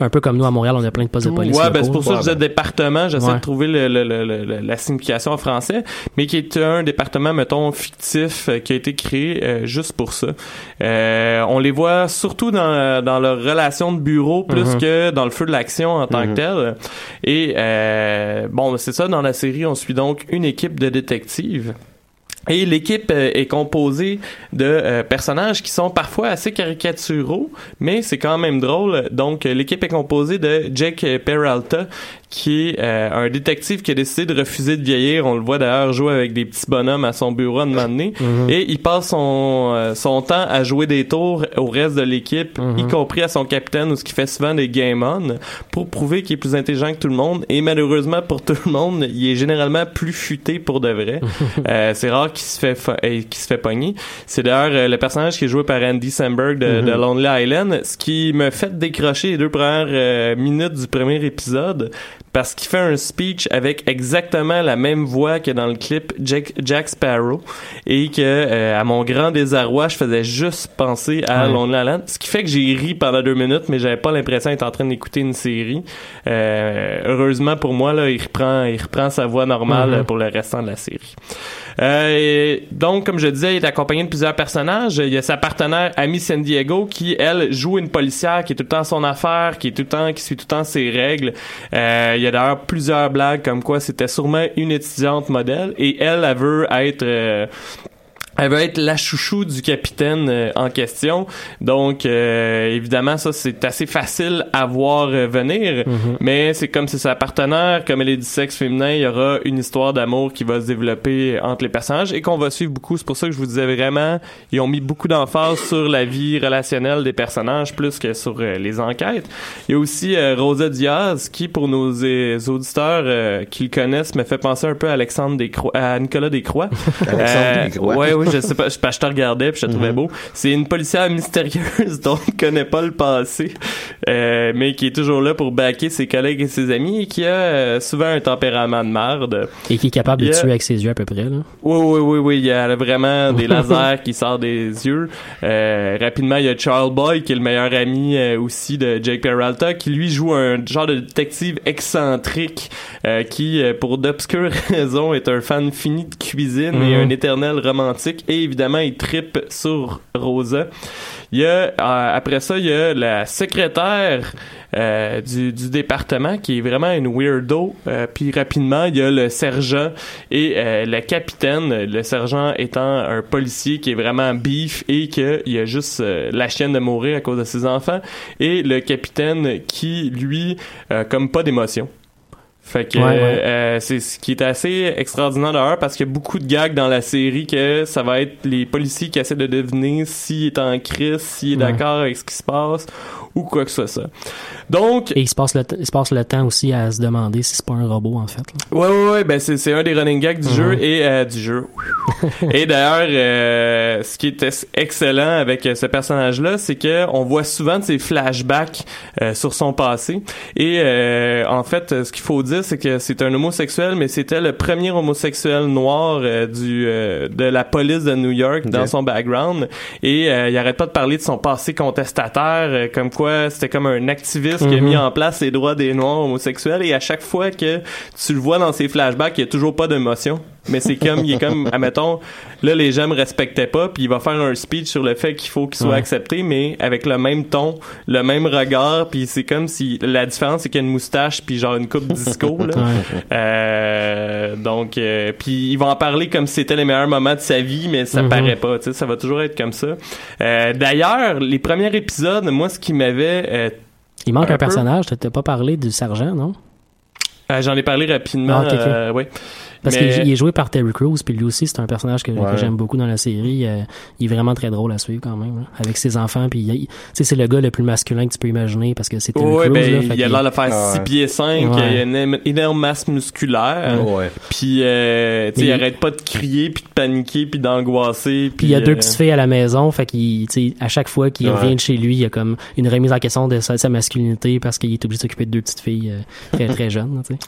S4: un peu comme nous à Montréal, on a plein de postes de police
S3: Ouais, ben c'est pour ça que je disais département, j'essaie
S4: Ouais.
S3: de trouver le, le- le- la signification en français, mais qui est un département, mettons, fictif, euh, qui a été créé euh, juste pour ça. Euh, on les voit surtout dans, dans leur relation de bureau, plus
S4: Mhm.
S3: que dans le feu de l'action en tant que tel. Et euh, bon, c'est ça, dans la série, on suit donc une équipe de détectives. Et l'équipe euh, est composée de euh, personnages qui sont parfois assez caricaturaux, mais c'est quand même drôle. Donc, l'équipe est composée de Jake Peralta, qui est euh, un détective qui a décidé de refuser de vieillir. On le voit d'ailleurs jouer avec des petits bonhommes à son bureau à un moment donné.
S4: Mhm.
S3: Et il passe son, euh, son temps à jouer des tours au reste de l'équipe,
S4: Mhm.
S3: y compris à son capitaine, ou ce qui fait souvent des game on, pour prouver qu'il est plus intelligent que tout le monde. Et malheureusement pour tout le monde, il est généralement plus futé pour de vrai. Euh, c'est rare qu'il se fait fa- euh, qu'il se fait pogner. C'est d'ailleurs euh, le personnage qui est joué par Andy Samberg de, de Lonely Island, ce qui me fait décrocher les deux premières euh, minutes du premier épisode parce qu'il fait un speech avec exactement la même voix que dans le clip Jack, Jack Sparrow et que euh, à mon grand désarroi je faisais juste penser à
S4: Ouais.
S3: Lonely Island ce qui fait que j'ai ri pendant deux minutes mais j'avais pas l'impression d'être en train d'écouter une série Euh, heureusement pour moi là il reprend il reprend sa voix normale
S4: Mhm.
S3: euh, pour le restant de la série et donc, comme je disais, il est accompagné de plusieurs personnages. Il y a sa partenaire Amy San Diego qui, elle, joue une policière qui est tout le temps son affaire, qui est tout le temps, qui suit tout le temps ses règles. Euh, il y a d'ailleurs plusieurs blagues comme quoi c'était sûrement une étudiante modèle et elle, elle veut être euh, elle veut être la chouchou du capitaine euh, en question. Donc, euh, évidemment, ça, c'est assez facile à voir euh, venir.
S4: Mhm.
S3: Mais c'est comme c'est sa partenaire, comme elle est du sexe féminin, il y aura une histoire d'amour qui va se développer entre les personnages et qu'on va suivre beaucoup. C'est pour ça que je vous disais vraiment, ils ont mis beaucoup d'emphase sur la vie relationnelle des personnages plus que sur euh, les enquêtes. Il y a aussi euh, Rosa Diaz qui, pour nos euh, auditeurs euh, qui le connaissent, me fait penser un peu à Alexandre Descroix, à Nicolas Descroix.
S2: Alexandre Descroix.
S3: Ouais, oui, je sais pas, je, je te regardais puis je te trouvais
S2: Mhm.
S3: beau. C'est une policière mystérieuse dont on ne connaît pas le passé, euh, mais qui est toujours là pour baquer ses collègues et ses amis et qui a euh, souvent un tempérament de merde.
S4: Et qui est capable de tuer avec ses yeux à peu près. Là.
S3: Oui, oui, oui, oui, il y a vraiment des lasers qui sortent des yeux. Euh, rapidement, il y a Charles Boy, qui est le meilleur ami euh, aussi de Jake Peralta, qui lui joue un genre de détective excentrique, euh, qui, pour d'obscures raisons, est un fan fini de cuisine et
S4: Mhm.
S3: un éternel romantique. Et évidemment, il tripe sur Rosa. Il y a, euh, après ça, il y a la secrétaire euh, du, département qui est vraiment une weirdo. Euh, puis rapidement, il y a le sergent et le capitaine. Le sergent étant un policier qui est vraiment beef et qu'il a juste la chienne de mourir à cause de ses enfants. Et le capitaine qui, lui, comme pas d'émotion. Fait que
S4: Ouais, ouais.
S3: euh, c'est ce qui est assez extraordinaire d'ailleurs parce qu'il y a beaucoup de gags dans la série que ça va être les policiers qui essaient de deviner s'il est en crise, s'il est
S4: Ouais.
S3: d'accord avec ce qui se passe ou quoi que ce soit ça. Donc
S4: Et il se, passe le il se passe le temps aussi à se demander si c'est pas un robot, en fait. là.
S3: Ouais, ouais, ouais, ben c'est, c'est un des running gags du
S4: Mhm.
S3: jeu et euh, du jeu. et d'ailleurs, euh, ce qui est ex- excellent avec ce personnage-là, c'est que on voit souvent de ses flashbacks euh, sur son passé. Et euh, en fait, ce qu'il faut dire, c'est que c'est un homosexuel, mais c'était le premier homosexuel noir euh, du euh, de la police de New York dans son background. Et euh, il arrête pas de parler de son passé contestataire, euh, comme quoi c'était comme un activiste qui a
S4: Mhm.
S3: mis en place les droits des noirs homosexuels. Et à chaque fois que tu le vois dans ses flashbacks, il y a toujours pas d'émotion. Mais c'est comme il est comme admettons là les gens me respectaient pas puis il va faire un speech sur le fait qu'il faut qu'il soit
S4: Ouais.
S3: accepté mais avec le même ton le même regard puis c'est comme si la différence c'est qu'il y a une moustache puis genre une coupe disco là Euh, donc euh, puis il va en parler comme si c'était les meilleurs moments de sa vie mais ça
S4: Mhm.
S3: paraît pas tu sais ça va toujours être comme ça Euh, d'ailleurs les premiers épisodes moi ce qui m'avait euh,
S4: Il manque
S3: Un
S4: personnage. T'as pas parlé du sergent, non?
S3: euh, j'en ai parlé rapidement
S4: Ah,
S3: euh, ouais
S4: Parce
S3: Mais-
S4: qu'il est joué par Terry Crews, puis lui aussi, c'est un personnage que, j'aime beaucoup dans la série. Euh, il est vraiment très drôle à suivre quand même, là, avec ses enfants. Puis, il- tu sais, c'est le gars le plus masculin que tu peux imaginer parce que c'est Terry
S3: Ouais,
S4: Crews.
S3: ben,
S4: là,
S3: il a l'air de faire
S2: Ah
S3: 6
S2: ouais.
S3: pieds 5,
S4: Ouais.
S3: il a une énorme masse musculaire.
S2: Ouais.
S3: Puis, euh, tu sais, il
S4: il-
S3: arrête pas de crier, puis de paniquer, puis d'angoisser.
S4: Puis il y a deux
S3: euh,
S4: petites filles à la maison, fait qu'il, tu sais, à chaque fois qu'il
S2: Ouais.
S4: revient de chez lui, il y a comme une remise en question de sa, sa masculinité parce qu'il est obligé de s'occuper de deux petites filles euh, très très jeunes, tu sais.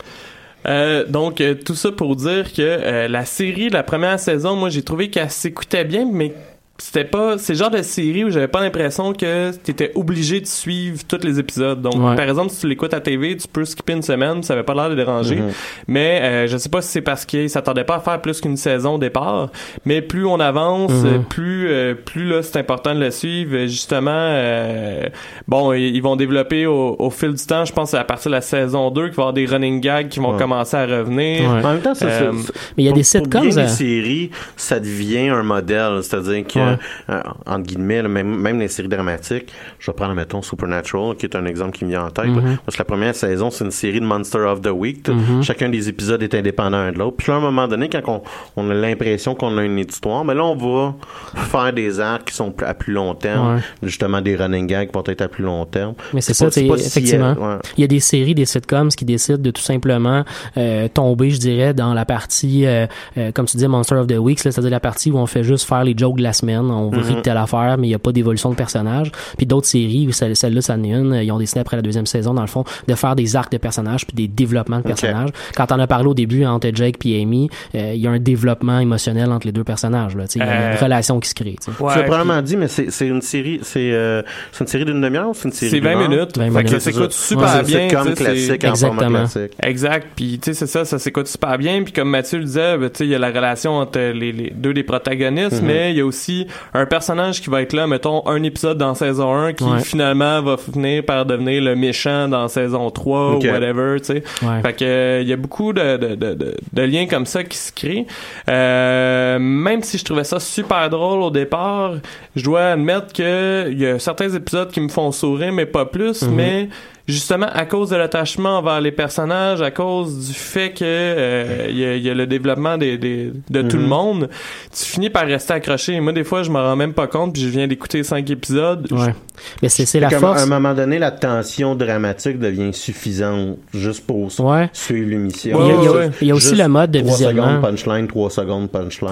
S3: Euh, donc, euh, tout ça pour dire que euh, la série, la première saison, moi, j'ai trouvé qu'elle s'écoutait bien, mais c'était pas c'est le genre de série où j'avais pas l'impression que t'étais obligé de suivre tous les épisodes donc
S4: Ouais.
S3: par exemple si tu l'écoutes à TV tu peux skipper une semaine ça avait pas l'air de déranger
S2: Mhm.
S3: mais euh, je sais pas si c'est parce qu'ils s'attendaient pas à faire plus qu'une saison au départ mais plus on avance
S4: Mhm.
S3: euh, plus euh, plus là c'est important de le suivre justement euh, bon ils ils vont développer au, au fil du temps je pense à partir de la saison 2 qu'il va y avoir des running gags qui vont
S2: Ouais.
S3: commencer à revenir
S4: Ouais.
S2: En même temps, ça,
S3: Euh,
S2: ça-
S4: Mais il y a
S2: pour-
S4: des
S2: pour
S4: sitcoms.
S2: bien
S4: euh,
S2: les séries, ça devient un modèle. C'est-à-dire que,
S4: Ouais.
S2: euh, entre guillemets, là, même, même les séries dramatiques, je vais prendre, mettons, Supernatural, qui est un exemple qui me vient en tête. là.
S4: Mhm.
S2: Parce que la première saison, c'est une série de Monster of the Week.
S4: Mhm.
S2: Chacun des épisodes est indépendant un de l'autre. Puis là, à un moment donné, quand on, on a l'impression qu'on a une histoire, mais là, on va faire des arcs qui sont à plus long terme.
S4: Ouais.
S2: Justement, des running gags qui vont être à plus long terme.
S4: Mais c'est ça, c'est
S2: pas
S4: effectivement.
S2: euh, ouais.
S4: Il y a des séries, des sitcoms qui décident de tout simplement euh, tomber, je dirais, dans la partie, euh, comme tu dis, Monster of the Week, c'est-à-dire la partie où on fait juste faire les jokes de la semaine, on
S2: Mhm.
S4: rit de telle affaire, mais il n'y a pas d'évolution de personnage. Puis d'autres séries, où celle- celle-là, ça en est une, ils ont décidé après la deuxième saison, dans le fond, de faire des arcs de personnages puis des développements de personnages. Quand on a parlé au début entre Jake puis Amy, euh, il y a un développement émotionnel entre les deux personnages. Là, tu sais, il y a une
S3: Euh,
S4: relation qui se crée. tu sais.
S3: Ouais,
S2: tu l'as
S3: puis-
S2: probablement dit, mais c'est c'est une série, c'est euh, c'est une série d'une demi-heure ou c'est une série
S3: c'est 20
S2: d'une heure?
S3: minutes
S4: 20
S3: fait que
S4: minutes,
S3: ça
S2: c'est
S3: s'écoute super
S2: Ouais, c'est
S3: bien
S2: comme classique en format
S4: Exactement.
S2: classique.
S3: Exact. Puis tu sais c'est ça, ça s'écoute super bien. Puis comme Mathieu le disait, ben, tu sais il y a la relation entre les, les deux des protagonistes,
S2: Mhm.
S3: mais il y a aussi un personnage qui va être là, mettons un épisode dans saison 1 qui
S4: Ouais.
S3: finalement va finir par devenir le méchant dans saison 3
S2: Ok.
S3: ou whatever, tu sais.
S4: Ouais.
S3: Fait que il y a beaucoup de, de, de, de, de liens comme ça qui se créent. Euh, même si je trouvais ça super drôle au départ, je dois admettre que il y a certains épisodes qui me font sourire, mais pas plus.
S4: Mhm.
S3: Mais justement à cause de l'attachement envers les personnages, à cause du fait que euh, il y, a, il y a le développement des, des- de tout
S2: Mhm.
S3: le monde, tu finis par rester accroché. Moi, des fois, je m'en rends même pas compte, puis je viens d'écouter cinq épisodes.
S4: Ouais. Mais c'est c'est la
S2: Comme
S4: force.
S2: À un moment donné, la tension dramatique devient suffisante juste pour
S4: Ouais.
S2: suivre l'émission.
S4: Il y a- il y a-
S3: ouais.
S4: il y a aussi
S2: Juste
S4: le mode de
S2: trois
S4: visionnement.
S2: secondes punchline, 3 secondes punchline.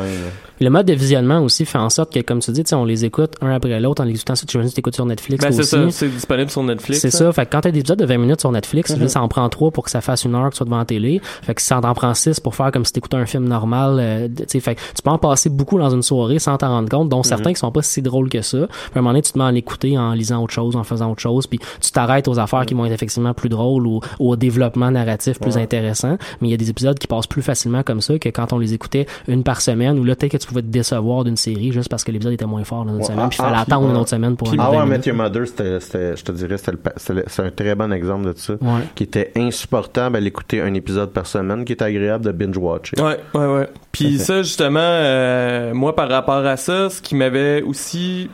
S4: Le mode de visionnement aussi fait en sorte que, comme tu dis, tu sais, on les écoute un après l'autre en les écoutant. Tu écoutes sur Netflix
S3: Ben, c'est
S4: aussi.
S3: ça, c'est disponible sur Netflix.
S4: C'est ça. Fait que quand t'as des épisodes de 20 minutes sur Netflix, là, ça en prend trois pour que ça fasse une heure que tu sois devant la télé. Fait que ça en prend six pour faire comme si t'écoutais un film normal. euh, de- tu sais, fait que tu peux en passer beaucoup dans une soirée sans t'en rendre compte, dont certains qui sont pas si drôles que ça. Puis à un moment donné, tu te mets à l'écouter en lisant autre chose, en faisant autre chose, puis tu t'arrêtes aux affaires qui vont être effectivement plus drôles ou, ou au développement narratif plus intéressant. Mais il y a des épisodes qui passent plus facilement comme ça que quand on les écoutait une par semaine, ou là, peut-être que tu pouvais te décevoir d'une série juste parce que l'épisode était moins fort dans une
S2: Ouais,
S4: semaine, puis il
S2: ah,
S4: fallait
S2: ah,
S4: attendre une autre semaine pour un
S2: Ah
S4: 20
S2: ouais, Your Mother, c'était, je te dirais, c'est un très bon exemple de ça.
S4: Ouais.
S2: Qui était insupportable à l'écouter un épisode par semaine, qui était agréable de binge-watcher.
S3: Ouais, ouais, ouais. Puis ça, justement, euh, moi, par rapport à ça, ce qui m'avait aussi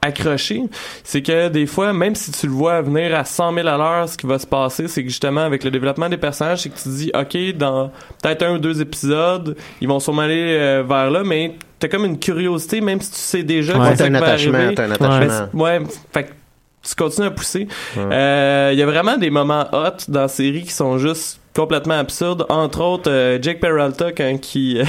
S3: accroché, c'est que des fois, même si tu le vois venir à 100 000 à l'heure, ce qui va se passer, c'est que justement, avec le développement des personnages, c'est que tu te dis, OK, dans peut-être un ou deux épisodes, ils vont sûrement aller euh, vers là, mais t'as comme une curiosité, même si tu sais déjà
S4: Ouais,
S3: que ça
S2: un
S3: qui va
S2: attachement,
S3: arriver.
S2: t'as un
S3: Mais
S2: attachement.
S3: c'est- ouais, fait que tu continues à pousser.
S2: Ouais.
S3: Euh, Il y a vraiment des moments hot dans la série qui sont juste complètement absurdes. Entre autres, euh, Jake Peralta, quand qui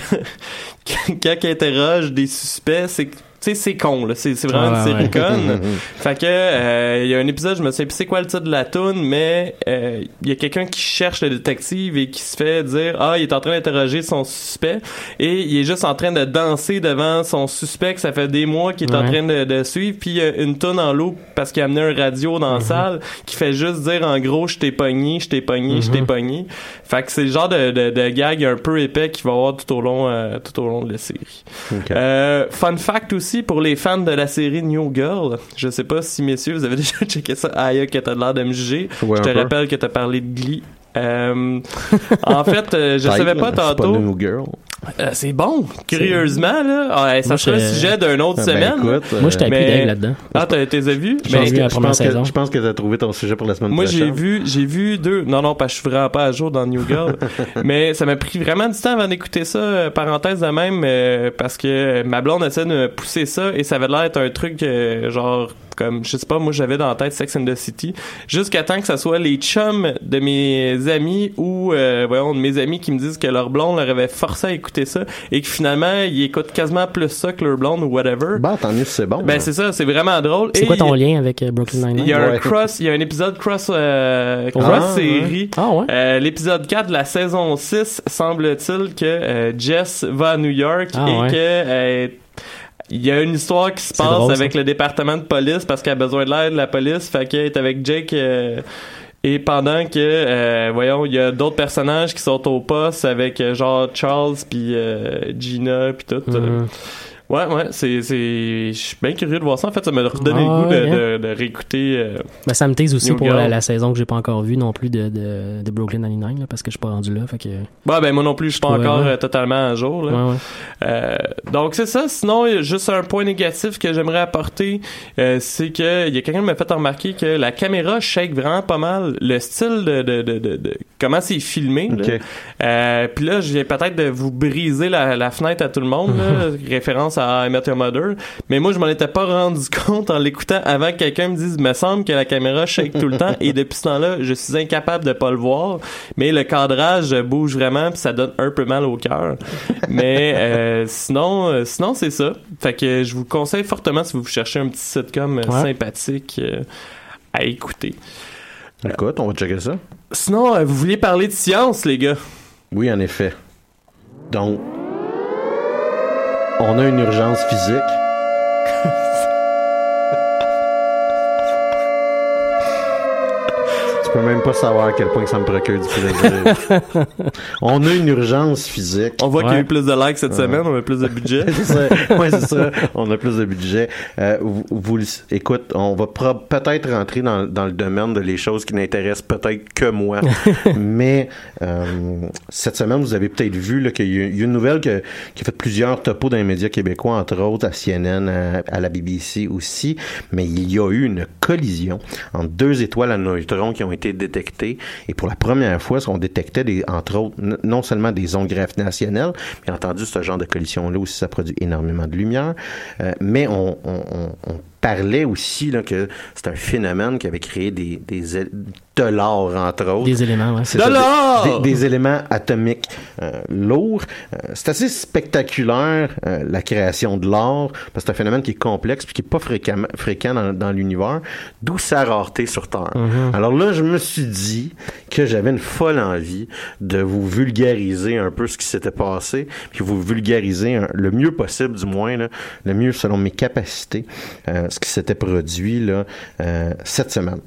S3: quand il interroge des suspects, c'est que tu sais, c'est con, là. C'est, vraiment une série
S4: ouais.
S3: conne. fait que, euh, il y a un épisode, je me sais plus c'est quoi le titre de la tune, mais euh, il y a quelqu'un qui cherche le détective et qui se fait dire, ah, il est en train d'interroger son suspect. Et il est juste en train de danser devant son suspect que ça fait des mois qu'il est en train de, de suivre. Puis il y a une tune en loop parce qu'il a amené un radio dans la salle qui fait juste dire en gros je t'ai pogné je t'ai pogné je t'ai pogné. Fait que c'est le genre de, de, de gag un peu épais qu'il va avoir tout au long euh, tout au long de la série. Euh, fun fact aussi pour les fans de la série New Girl je sais pas si messieurs vous avez déjà checké ça Aya que t'as l'air de me juger
S2: Ouais,
S3: je te
S2: peu.
S3: rappelle que t'as parlé de Glee euh, en fait, euh, je savais pas tantôt.
S2: New Girl.
S3: Euh, c'est bon, curieusement là. Ah, ça
S4: Moi,
S3: sera le
S4: je-
S3: sujet d'une autre
S2: Ben,
S3: semaine.
S2: écoute, euh,
S4: Moi, j'étais plus
S3: mais-
S4: dingue là-dedans.
S3: Ah, t'as t'es vu?
S4: Je pense
S3: Mais-
S4: que- la
S2: je
S4: première
S2: pense que-
S4: saison.
S2: je pense que t'as trouvé ton sujet pour la semaine
S3: moi, j'ai
S2: prochaine.
S3: vu, j'ai vu deux. Non, non, parce que je suis vraiment pas à jour dans New Girl. mais ça m'a pris vraiment du temps avant d'écouter ça. euh, parenthèse de même, euh, parce que ma blonde essaie de me pousser ça et ça avait l'air d'être un truc euh, genre comme je sais pas, moi j'avais dans la tête Sex and the City, jusqu'à temps que ça soit les chums de mes amis ou euh, voyons de mes amis qui me disent que leur blonde leur avait forcé à écouter ça et que finalement ils écoutent quasiment plus ça que leur blonde ou whatever.
S2: Bah, tant mieux c'est bon.
S3: Ben
S2: là.
S3: c'est ça, c'est vraiment drôle.
S4: C'est
S3: Et
S4: quoi ton
S3: y
S4: lien avec euh, Brooklyn
S3: il y
S4: Nine-Nine?
S3: a un cross, il y a un épisode cross, euh, cross
S2: Ah,
S3: série.
S4: Ah ouais?
S3: Euh, L'épisode 4 de la saison 6, semble-t-il que euh, Jess va à New York
S4: Ah,
S3: et
S4: ouais.
S3: que euh, il y a une histoire qui se passe
S4: drôle,
S3: avec
S4: ça.
S3: le département de police parce qu'elle a besoin de l'aide de la police, fait qu'elle est avec Jake euh, et pendant que euh, voyons, il y a d'autres personnages qui sont au poste avec euh, genre Charles puis euh, Gina puis tout. euh,
S4: Mhm.
S3: Ouais, ouais, c'est, c'est, je suis bien curieux de voir ça. En fait, ça m'a redonné
S4: Ah,
S3: le goût de, de, de réécouter. euh,
S4: Ben, ça me tease aussi
S3: New
S4: pour
S3: Girl.
S4: la, la saison que j'ai pas encore vue non plus de, de, de Brooklyn Nine-Nine, là, parce que je suis pas rendu là. Fait que,
S3: Ouais, ben moi non plus, je suis pas
S4: Ouais,
S3: encore
S4: ouais.
S3: euh, totalement à jour. Là.
S4: ouais, ouais.
S3: Euh, donc c'est ça. Sinon, juste un point négatif que j'aimerais apporter, euh, c'est que il y a quelqu'un qui m'a fait remarquer que la caméra shake vraiment pas mal. Le style de, de, de, de, de- comment c'est filmé. Euh, Puis là, je viens peut-être de vous briser la, la fenêtre à tout le monde, là, référence à I Met Your Mother. Mais moi, je m'en étais pas rendu compte en l'écoutant avant que quelqu'un me dise, me semble que la caméra shake tout le temps. Et depuis ce temps-là, je suis incapable de pas le voir. Mais le cadrage bouge vraiment, puis ça donne un peu mal au cœur. Mais euh, sinon, euh, sinon c'est ça. Fait que je vous conseille fortement si vous cherchez un petit sitcom euh,
S4: Ouais.
S3: sympathique euh, à écouter.
S2: Écoute, on va checker ça.
S3: Sinon, euh, vous vouliez parler de science, les gars?
S2: Oui, en effet. Donc, on a une urgence physique. Tu peux même pas savoir à quel point que ça me procure du plaisir. on a une urgence physique.
S3: On voit qu'il y a eu plus de likes cette semaine, on a plus de budget.
S2: c'est ça. Ouais, c'est ça. On a plus de budget. Euh, vous, écoute, on va peut-être rentrer dans, dans le domaine de les choses qui n'intéressent peut-être que moi. Mais euh, cette semaine, vous avez peut-être vu qu'il y y a une nouvelle que- qui a fait plusieurs topos dans les médias québécois, entre autres à CNN, à, à la BBC aussi. Mais il y a eu une collision entre deux étoiles à neutrons qui ont été détectées. Et pour la première fois, on détectait, entre autres, non seulement des ondes gravitationnelles, bien entendu, ce genre de collision-là aussi, ça produit énormément de lumière. Euh, mais on- on parlait aussi là, que c'est un phénomène qui avait créé des, des de l'or, entre autres.
S4: Des éléments, ouais.
S3: De
S2: des-
S3: l'or!
S2: Des, des éléments atomiques euh, lourds. Euh, c'est assez spectaculaire, euh, la création de l'or, parce que c'est un phénomène qui est complexe puis qui est pas fréquemment, fréquent dans, dans l'univers, d'où sa rareté sur Terre. Alors là, je me suis dit que j'avais une folle envie de vous vulgariser un peu ce qui s'était passé, puis vous vulgariser un- le mieux possible, du moins, là, le mieux selon mes capacités, euh, ce qui s'était produit là, euh, cette semaine.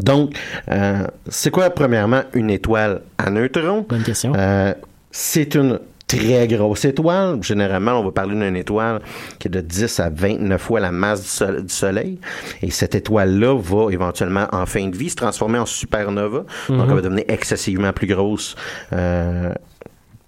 S2: Donc, euh, c'est quoi, premièrement, une étoile à neutrons?
S4: Bonne question.
S2: Euh, c'est une très grosse étoile. Généralement, on va parler d'une étoile qui est de 10 à 29 fois la masse du, sol- du Soleil. Et cette étoile-là va éventuellement, en fin de vie, se transformer en supernova. Donc, elle va devenir excessivement plus grosse. euh,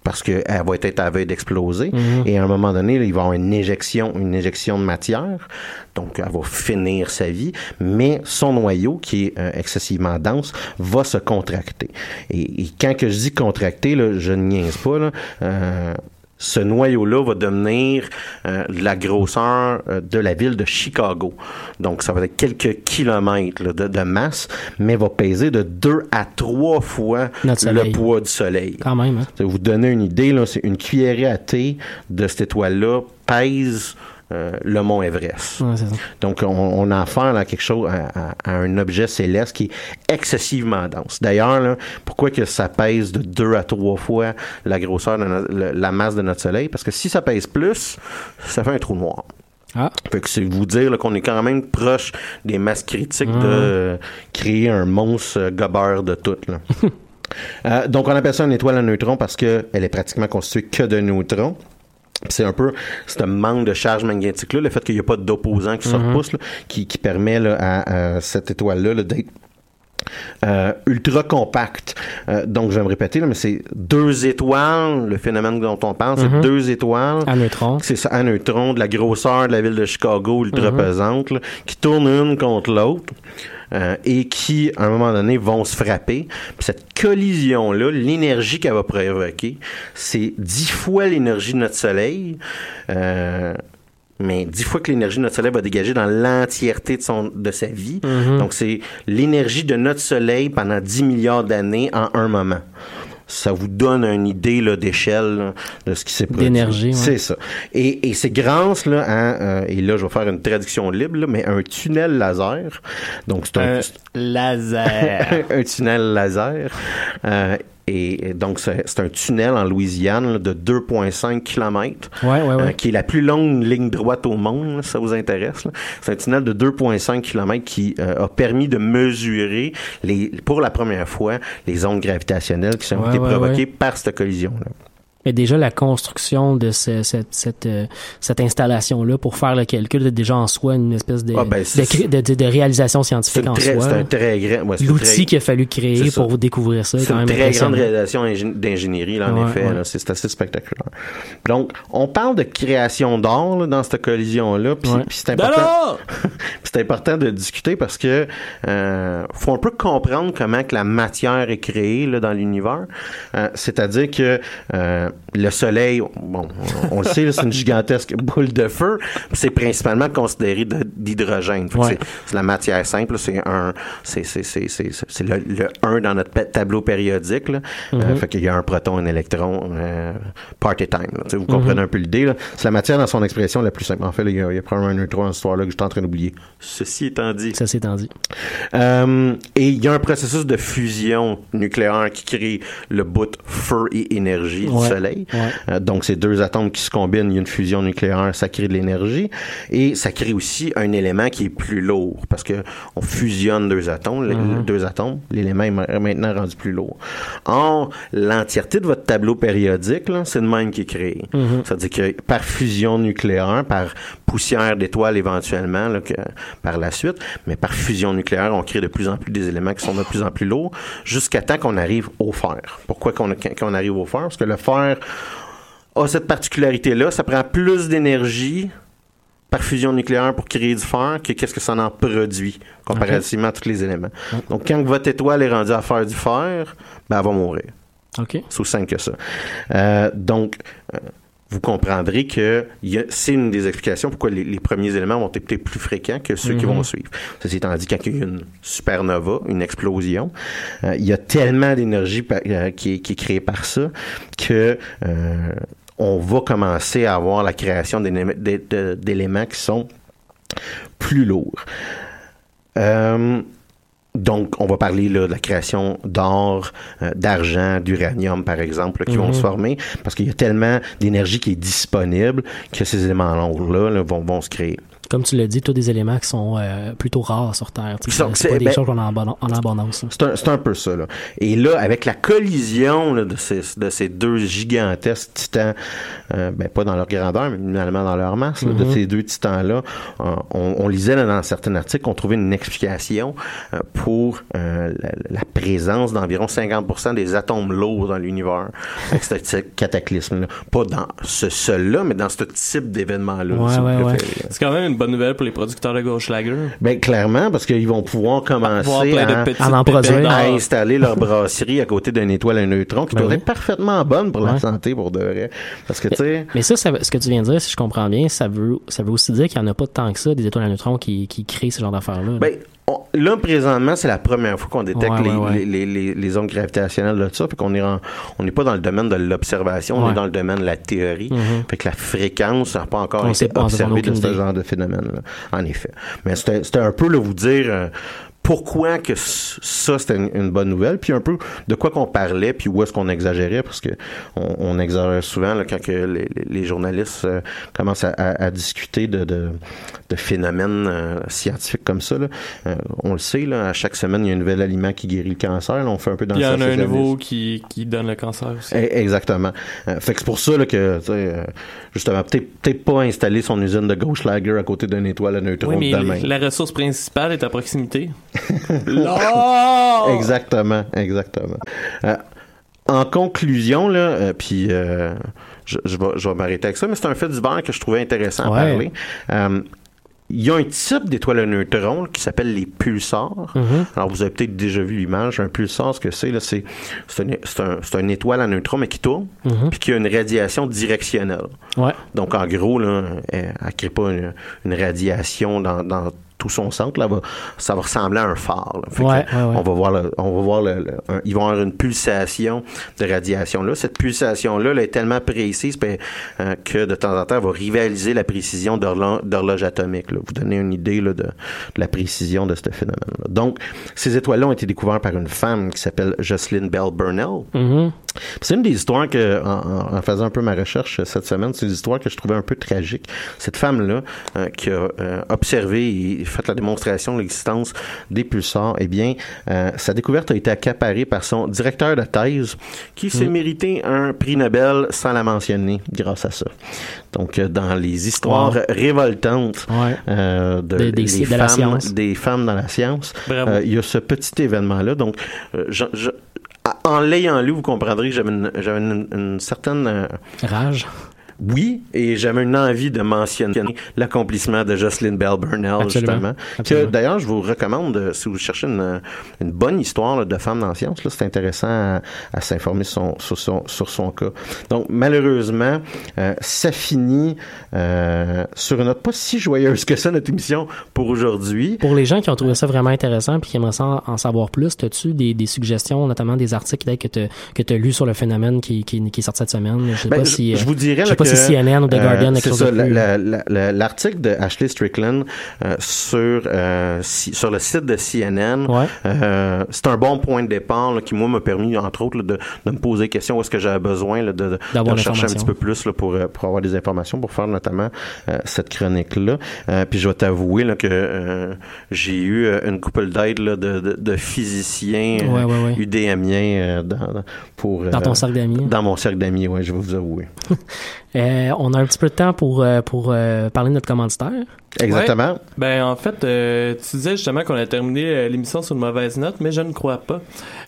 S2: parce qu'elle va être à veille d'exploser. Et à un moment donné, là, il va y avoir une éjection, une éjection de matière. Donc, elle va finir sa vie. Mais son noyau, qui est euh, excessivement dense, va se contracter. Et, et quand que je dis contracter, là, je ne niaise pas. Là, euh, ce noyau-là va devenir euh, la grosseur euh, de la ville de Chicago. Donc, ça va être quelques kilomètres là, de, de masse, mais va peser de deux à trois fois le poids du Soleil.
S4: Quand même, hein?
S2: Vous donner une idée, c'est une cuillerée à thé de cette étoile-là pèse euh, le mont Everest.
S4: Ouais, ça.
S2: Donc, on, on a affaire là, à quelque chose, à, à- à un objet céleste qui est excessivement dense. D'ailleurs, pourquoi que ça pèse de deux à trois fois la grosseur de no- le- la masse de notre Soleil? Parce que si ça pèse plus, ça fait un trou noir.
S4: Ah.
S2: Fait que c'est vous dire qu'on est quand même proche des masses critiques de euh, créer un monstre euh, gobeur de tout. Là. Euh, donc, on appelle ça une étoile à neutrons parce qu'elle est pratiquement constituée que de neutrons. C'est un peu ce manque de charge magnétique-là, le fait qu'il n'y a pas d'opposant qui se repousse, là, qui, qui permet là, à, à cette étoile-là là, d'être euh, ultra compact. Euh, donc, je vais me répéter, là, mais c'est deux étoiles, le phénomène dont on parle, c'est deux étoiles.
S4: À neutrons.
S2: C'est ça, à neutrons, de la grosseur de la ville de Chicago, ultra pesante, là, qui tournent une contre l'autre. euh, et qui, à un moment donné, vont se frapper. Puis cette collision-là, l'énergie qu'elle va provoquer, c'est dix fois l'énergie de notre Soleil. Euh, mais dix fois que l'énergie de notre Soleil va dégager dans l'entièreté de, son, de sa vie. Donc, c'est l'énergie de notre Soleil pendant 10 milliards d'années en un moment. Ça vous donne une idée d'échelle de ce qui s'est produit.
S4: D'énergie, ouais.
S2: C'est ça. Et, et c'est grâce, là, à, euh, et là, je vais faire une traduction libre, là, mais un tunnel laser. Donc, c'est un,
S3: Un laser.
S2: un tunnel laser. Euh, et, donc, c'est un tunnel en Louisiane là, de 2,5 km,
S4: Ouais, ouais, ouais.
S2: qui est la plus longue ligne droite au monde, là, si ça vous intéresse. là. C'est un tunnel de 2,5 km qui euh, a permis de mesurer, les, pour la première fois, les ondes gravitationnelles qui ont été provoquées par cette collision-là.
S4: Mais déjà, la construction de ce- cette, cette, euh, cette installation-là pour faire le calcul est déjà en soi une espèce de,
S2: Ah, ben,
S4: de, cré- de, de- de réalisation scientifique en
S2: très-
S4: soi.
S2: c'est un très grand... ouais,
S4: L'outil
S2: très-
S4: qu'il a fallu créer pour découvrir ça est
S2: C'est une très grande réalisation ingé- d'ingénierie, là, en
S4: Ouais,
S2: effet.
S4: ouais.
S2: C'est assez spectaculaire. Donc, on parle de création d'or là, dans cette collision-là. Puis c'est important, c'est important de discuter parce que euh, faut un peu comprendre comment que la matière est créée là, dans l'univers. Euh, C'est-à-dire que euh, le Soleil, bon, on, on le sait, c'est une gigantesque boule de feu. C'est principalement considéré d'hydrogène.
S4: Ouais.
S2: c'est- la matière simple, c'est un, c'est c'est c'est c'est c'est le, le 1 dans notre tableau périodique. Là. Euh, fait qu'il y a un proton, un électron, euh, party time. là. Vous comprenez un peu l'idée. C'est la matière dans son expression la plus simple. En fait, là, il y a, il y a probablement un neutron dans cette histoire-là que je suis en train d'oublier. Ceci étant dit. Euh, et il y a un processus de fusion nucléaire qui crée le bout feu et énergie
S4: Ouais,
S2: du Soleil.
S4: Ouais.
S2: Euh, donc, ces deux atomes qui se combinent, il y a une fusion nucléaire, ça crée de l'énergie. Et ça crée aussi un élément qui est plus lourd parce que on fusionne deux atomes,
S4: Mm-hmm.
S2: deux atomes. L'élément est ma- maintenant rendu plus lourd. Or, l'entièreté de votre tableau périodique, c'est le même qui est créé.
S4: Mm-hmm.
S2: C'est-à-dire que par fusion nucléaire, par poussière d'étoiles éventuellement, là, que- par la suite, mais par fusion nucléaire, on crée de plus en plus des éléments qui sont de plus en plus lourds, jusqu'à temps qu'on arrive au fer. Pourquoi qu'on qu'on arrive au fer? Parce que le fer a cette particularité-là, ça prend plus d'énergie par fusion nucléaire pour créer du fer que qu'est-ce que ça en produit comparativement à tous les éléments. Donc, quand votre étoile est rendue à faire du fer, ben, elle va mourir.
S4: OK.
S2: C'est aussi simple que ça. Euh, donc, euh, vous comprendrez que c'est une des explications pourquoi les, les premiers éléments vont être peut-être plus fréquents que ceux qui vont suivre. Ceci étant dit, quand il y a une supernova, une explosion, euh, il y a tellement d'énergie euh, qui, est, qui est créée par ça que euh, on va commencer à avoir la création d'éléments qui sont plus lourds. Donc, on va parler là, de la création d'or, euh, d'argent, d'uranium, par exemple, là, qui vont se former, parce qu'il y a tellement d'énergie qui est disponible que ces éléments-là là, vont, vont se créer.
S4: Comme tu l'as dit, tous des éléments qui sont euh, plutôt rares sur Terre. C'est pas
S2: c'est-
S4: des
S2: ben-
S4: choses qu'on a en, bon- en abondance.
S2: C'est un, c'est un peu ça. Là. Et là, avec la collision là, de, ces, de ces deux gigantesques titans, euh, ben, pas dans leur grandeur, mais finalement dans leur masse, là, de ces deux titans-là, euh, on, on lisait là, dans certains articles qu'on trouvait une explication euh, pour euh, la, la présence d'environ 50% des atomes lourds dans l'univers. avec ce, cataclysme-là. Pas dans ce seul-là, mais dans ce type d'événement-là.
S4: Ouais, ouais, ouais.
S3: C'est quand même une bonne nouvelle pour les producteurs de Gauche Lager.
S2: Ben, clairement, parce qu'ils vont pouvoir commencer à...
S4: en produire.
S2: installer leur brasserie à côté d'une étoile à un neutron qui
S4: Ben oui.
S2: être parfaitement bonne pour la
S4: Ouais.
S2: santé pour de vrai. Parce que tu sais,
S4: Mais ça, ce que tu viens de dire, si je comprends bien, ça veut, ça veut aussi dire qu'il n'y en a pas tant que ça, des étoiles à neutrons qui, qui créent ce genre d'affaires-là. là.
S2: ben on- là, présentement, c'est la première fois qu'on détecte
S4: Ouais,
S2: les,
S4: ouais, ouais.
S2: Les, les, les, les ondes gravitationnelles de ça. Fait qu'on est en- on n'est pas dans le domaine de l'observation, on est dans le domaine de la théorie.
S4: Mhm.
S2: Fait que la fréquence n'a pas encore
S4: On
S2: été observée de ce
S4: idée.
S2: genre de phénomène-là. En effet. Mais c'était c'était un peu, là, vous dire... euh, pourquoi que ça c'était une, une bonne nouvelle puis un peu de quoi qu'on parlait puis où est-ce qu'on exagérait parce que on, on exagère souvent là, quand que les, journalistes euh, commencent à, à- à discuter de, de, de phénomènes euh, scientifiques comme ça là. Euh, on le sait là, à chaque semaine il y a un nouvel aliment qui guérit le cancer là, on fait un peu dans
S3: Il y en a un nouveau qui, qui donne le cancer aussi.
S2: Eh, Exactement. Fait que c'est pour ça là, que, justement, peut-être peut-être pas installer son usine de Gauchlager à côté d'une étoile à neutrons
S3: Oui, mais
S2: demain.
S3: la ressource principale est à proximité.
S2: Exactement, exactement. Euh, en conclusion, là, euh, puis euh, je, je vais, je vais m'arrêter avec ça, mais c'est un fait divers que je trouvais intéressant
S4: Ouais.
S2: à parler. Il y a un type d'étoile à neutrons qui s'appelle les pulsars.
S4: Mhm.
S2: Alors, vous avez peut-être déjà vu l'image. Un pulsar, ce que c'est, c'est, une, un, une étoile à neutrons, mais qui tourne,
S4: Mhm.
S2: puis qui a une radiation directionnelle.
S4: Ouais.
S2: Donc, en gros, là, elle ne crée pas une, une radiation dans, dans tout son centre. Là, va- ça va ressembler à un phare. là. Fait que
S4: Ouais, ouais, ouais.
S2: On va voir, le- on va voir le, le- un- ils vont avoir une pulsation de radiation. Là, cette pulsation-là elle est tellement précise ben, euh, que de temps en temps, elle va rivaliser la précision d'horlo- d'horloge atomique. Là. Vous donnez une idée là, de, de la précision de ce phénomène-là. Donc, ces étoiles-là ont été découvertes par une femme qui s'appelle Jocelyn Bell Burnell.
S4: Mhm.
S2: C'est une des histoires que, en, faisant un peu ma recherche euh, cette semaine, c'est une histoire que je trouvais un peu tragique. Cette femme-là, euh, qui a euh, observé et fait la démonstration de l'existence des pulsars, eh bien, euh, sa découverte a été accaparée par son directeur de thèse, qui s'est
S4: Mm.
S2: mérité un prix Nobel sans la mentionner grâce à ça. Donc, euh, dans les histoires
S4: Wow.
S2: révoltantes
S4: Ouais.
S2: euh, de,
S4: Des- des-
S2: les
S4: de la
S2: femmes,
S4: science.
S2: des femmes dans la science, euh, il y a ce petit événement-là. Donc, je- je- en l'ayant lu, vous comprendrez que j'avais une, j'avais une, une certaine
S4: Rage.
S2: Oui, et j'avais une envie de mentionner l'accomplissement de Jocelyn Bell Burnell,
S4: Absolument.
S2: justement. Que. D'ailleurs, je vous recommande, euh, si vous cherchez une, une bonne histoire là, de femme dans la science, là, c'est intéressant à, à s'informer sur son, sur, son, sur son cas. Donc, malheureusement, euh, ça finit euh, sur une note pas si joyeuse que ça, notre émission pour aujourd'hui.
S4: Pour les gens qui ont trouvé ça vraiment intéressant puis qui aimeraient en, savoir plus, as-tu des, des suggestions, notamment des articles que tu as lus sur le phénomène qui, qui, qui est sorti cette semaine? Je sais
S2: Ben,
S4: pas si,
S2: je vous dirais que,
S4: si CNN ou The
S2: euh,
S4: Guardian,
S2: c'est ça, l'article de Ashley Strickland euh, sur euh, si- sur le site de CNN,
S4: Ouais.
S2: euh, c'est un bon point de départ là, qui moi m'a permis entre autres là, de, de me poser question où est-ce que j'avais besoin là, de, de, chercher un petit peu plus là, pour euh, pour avoir des informations pour faire notamment euh, cette chronique là. puis je vais t'avouer là, que euh, j'ai eu euh, une couple d'aide là, de, de, de physiciens euh,
S4: Ouais, ouais, ouais.
S2: UDMiens euh, dans, pour
S4: Dans ton
S2: euh,
S4: cercle d'amis.
S2: Dans mon cercle d'amis, ouais, je vais vous avouer.
S4: Euh, on a un petit peu de temps pour, euh, pour euh, parler de notre commanditaire.
S2: Exactement.
S3: Ben en fait, euh, tu disais justement qu'on a terminé euh, l'émission sur une mauvaise note, mais je ne crois pas.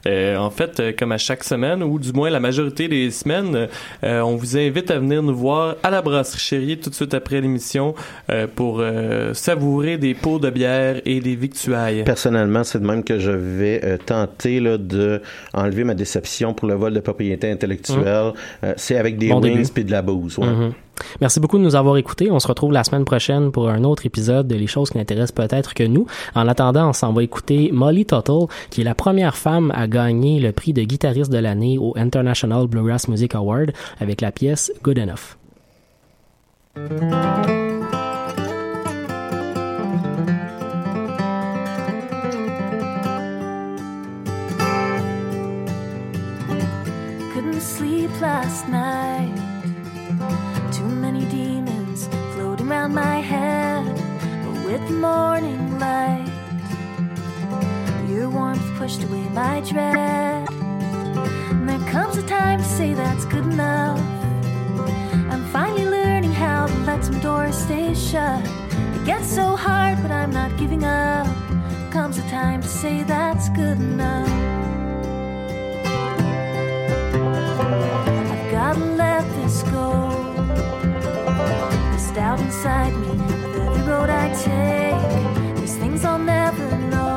S3: Euh, en fait, euh, comme à chaque semaine, ou du moins la majorité des semaines, euh, on vous invite à venir nous voir à la brasserie Chérie tout de suite après l'émission euh, pour euh, savourer des pots de bière et des victuailles.
S2: Personnellement, c'est de même que je vais euh, tenter là, de enlever ma déception pour le vol de propriété intellectuelle. Euh, c'est avec des
S4: Bon
S2: wings puis de la bouse. ouais.
S4: Mhm. Merci beaucoup de nous avoir écoutés. On se retrouve la semaine prochaine pour un autre épisode de Les choses qui n'intéressent peut-être que nous. En attendant, on s'en va écouter Molly Tuttle, qui est la première femme à gagner le prix de guitariste de l'année au International Bluegrass Music Award avec la pièce Good Enough.
S5: My head. With the morning light, your warmth pushed away my dread. And there comes a time to say that's good enough. I'm finally learning how to let some doors stay shut. It gets so hard, but I'm not giving up. Comes a time to say that's good enough. I've gotta let this go. Doubt inside me of every road I take. There's things I'll never know.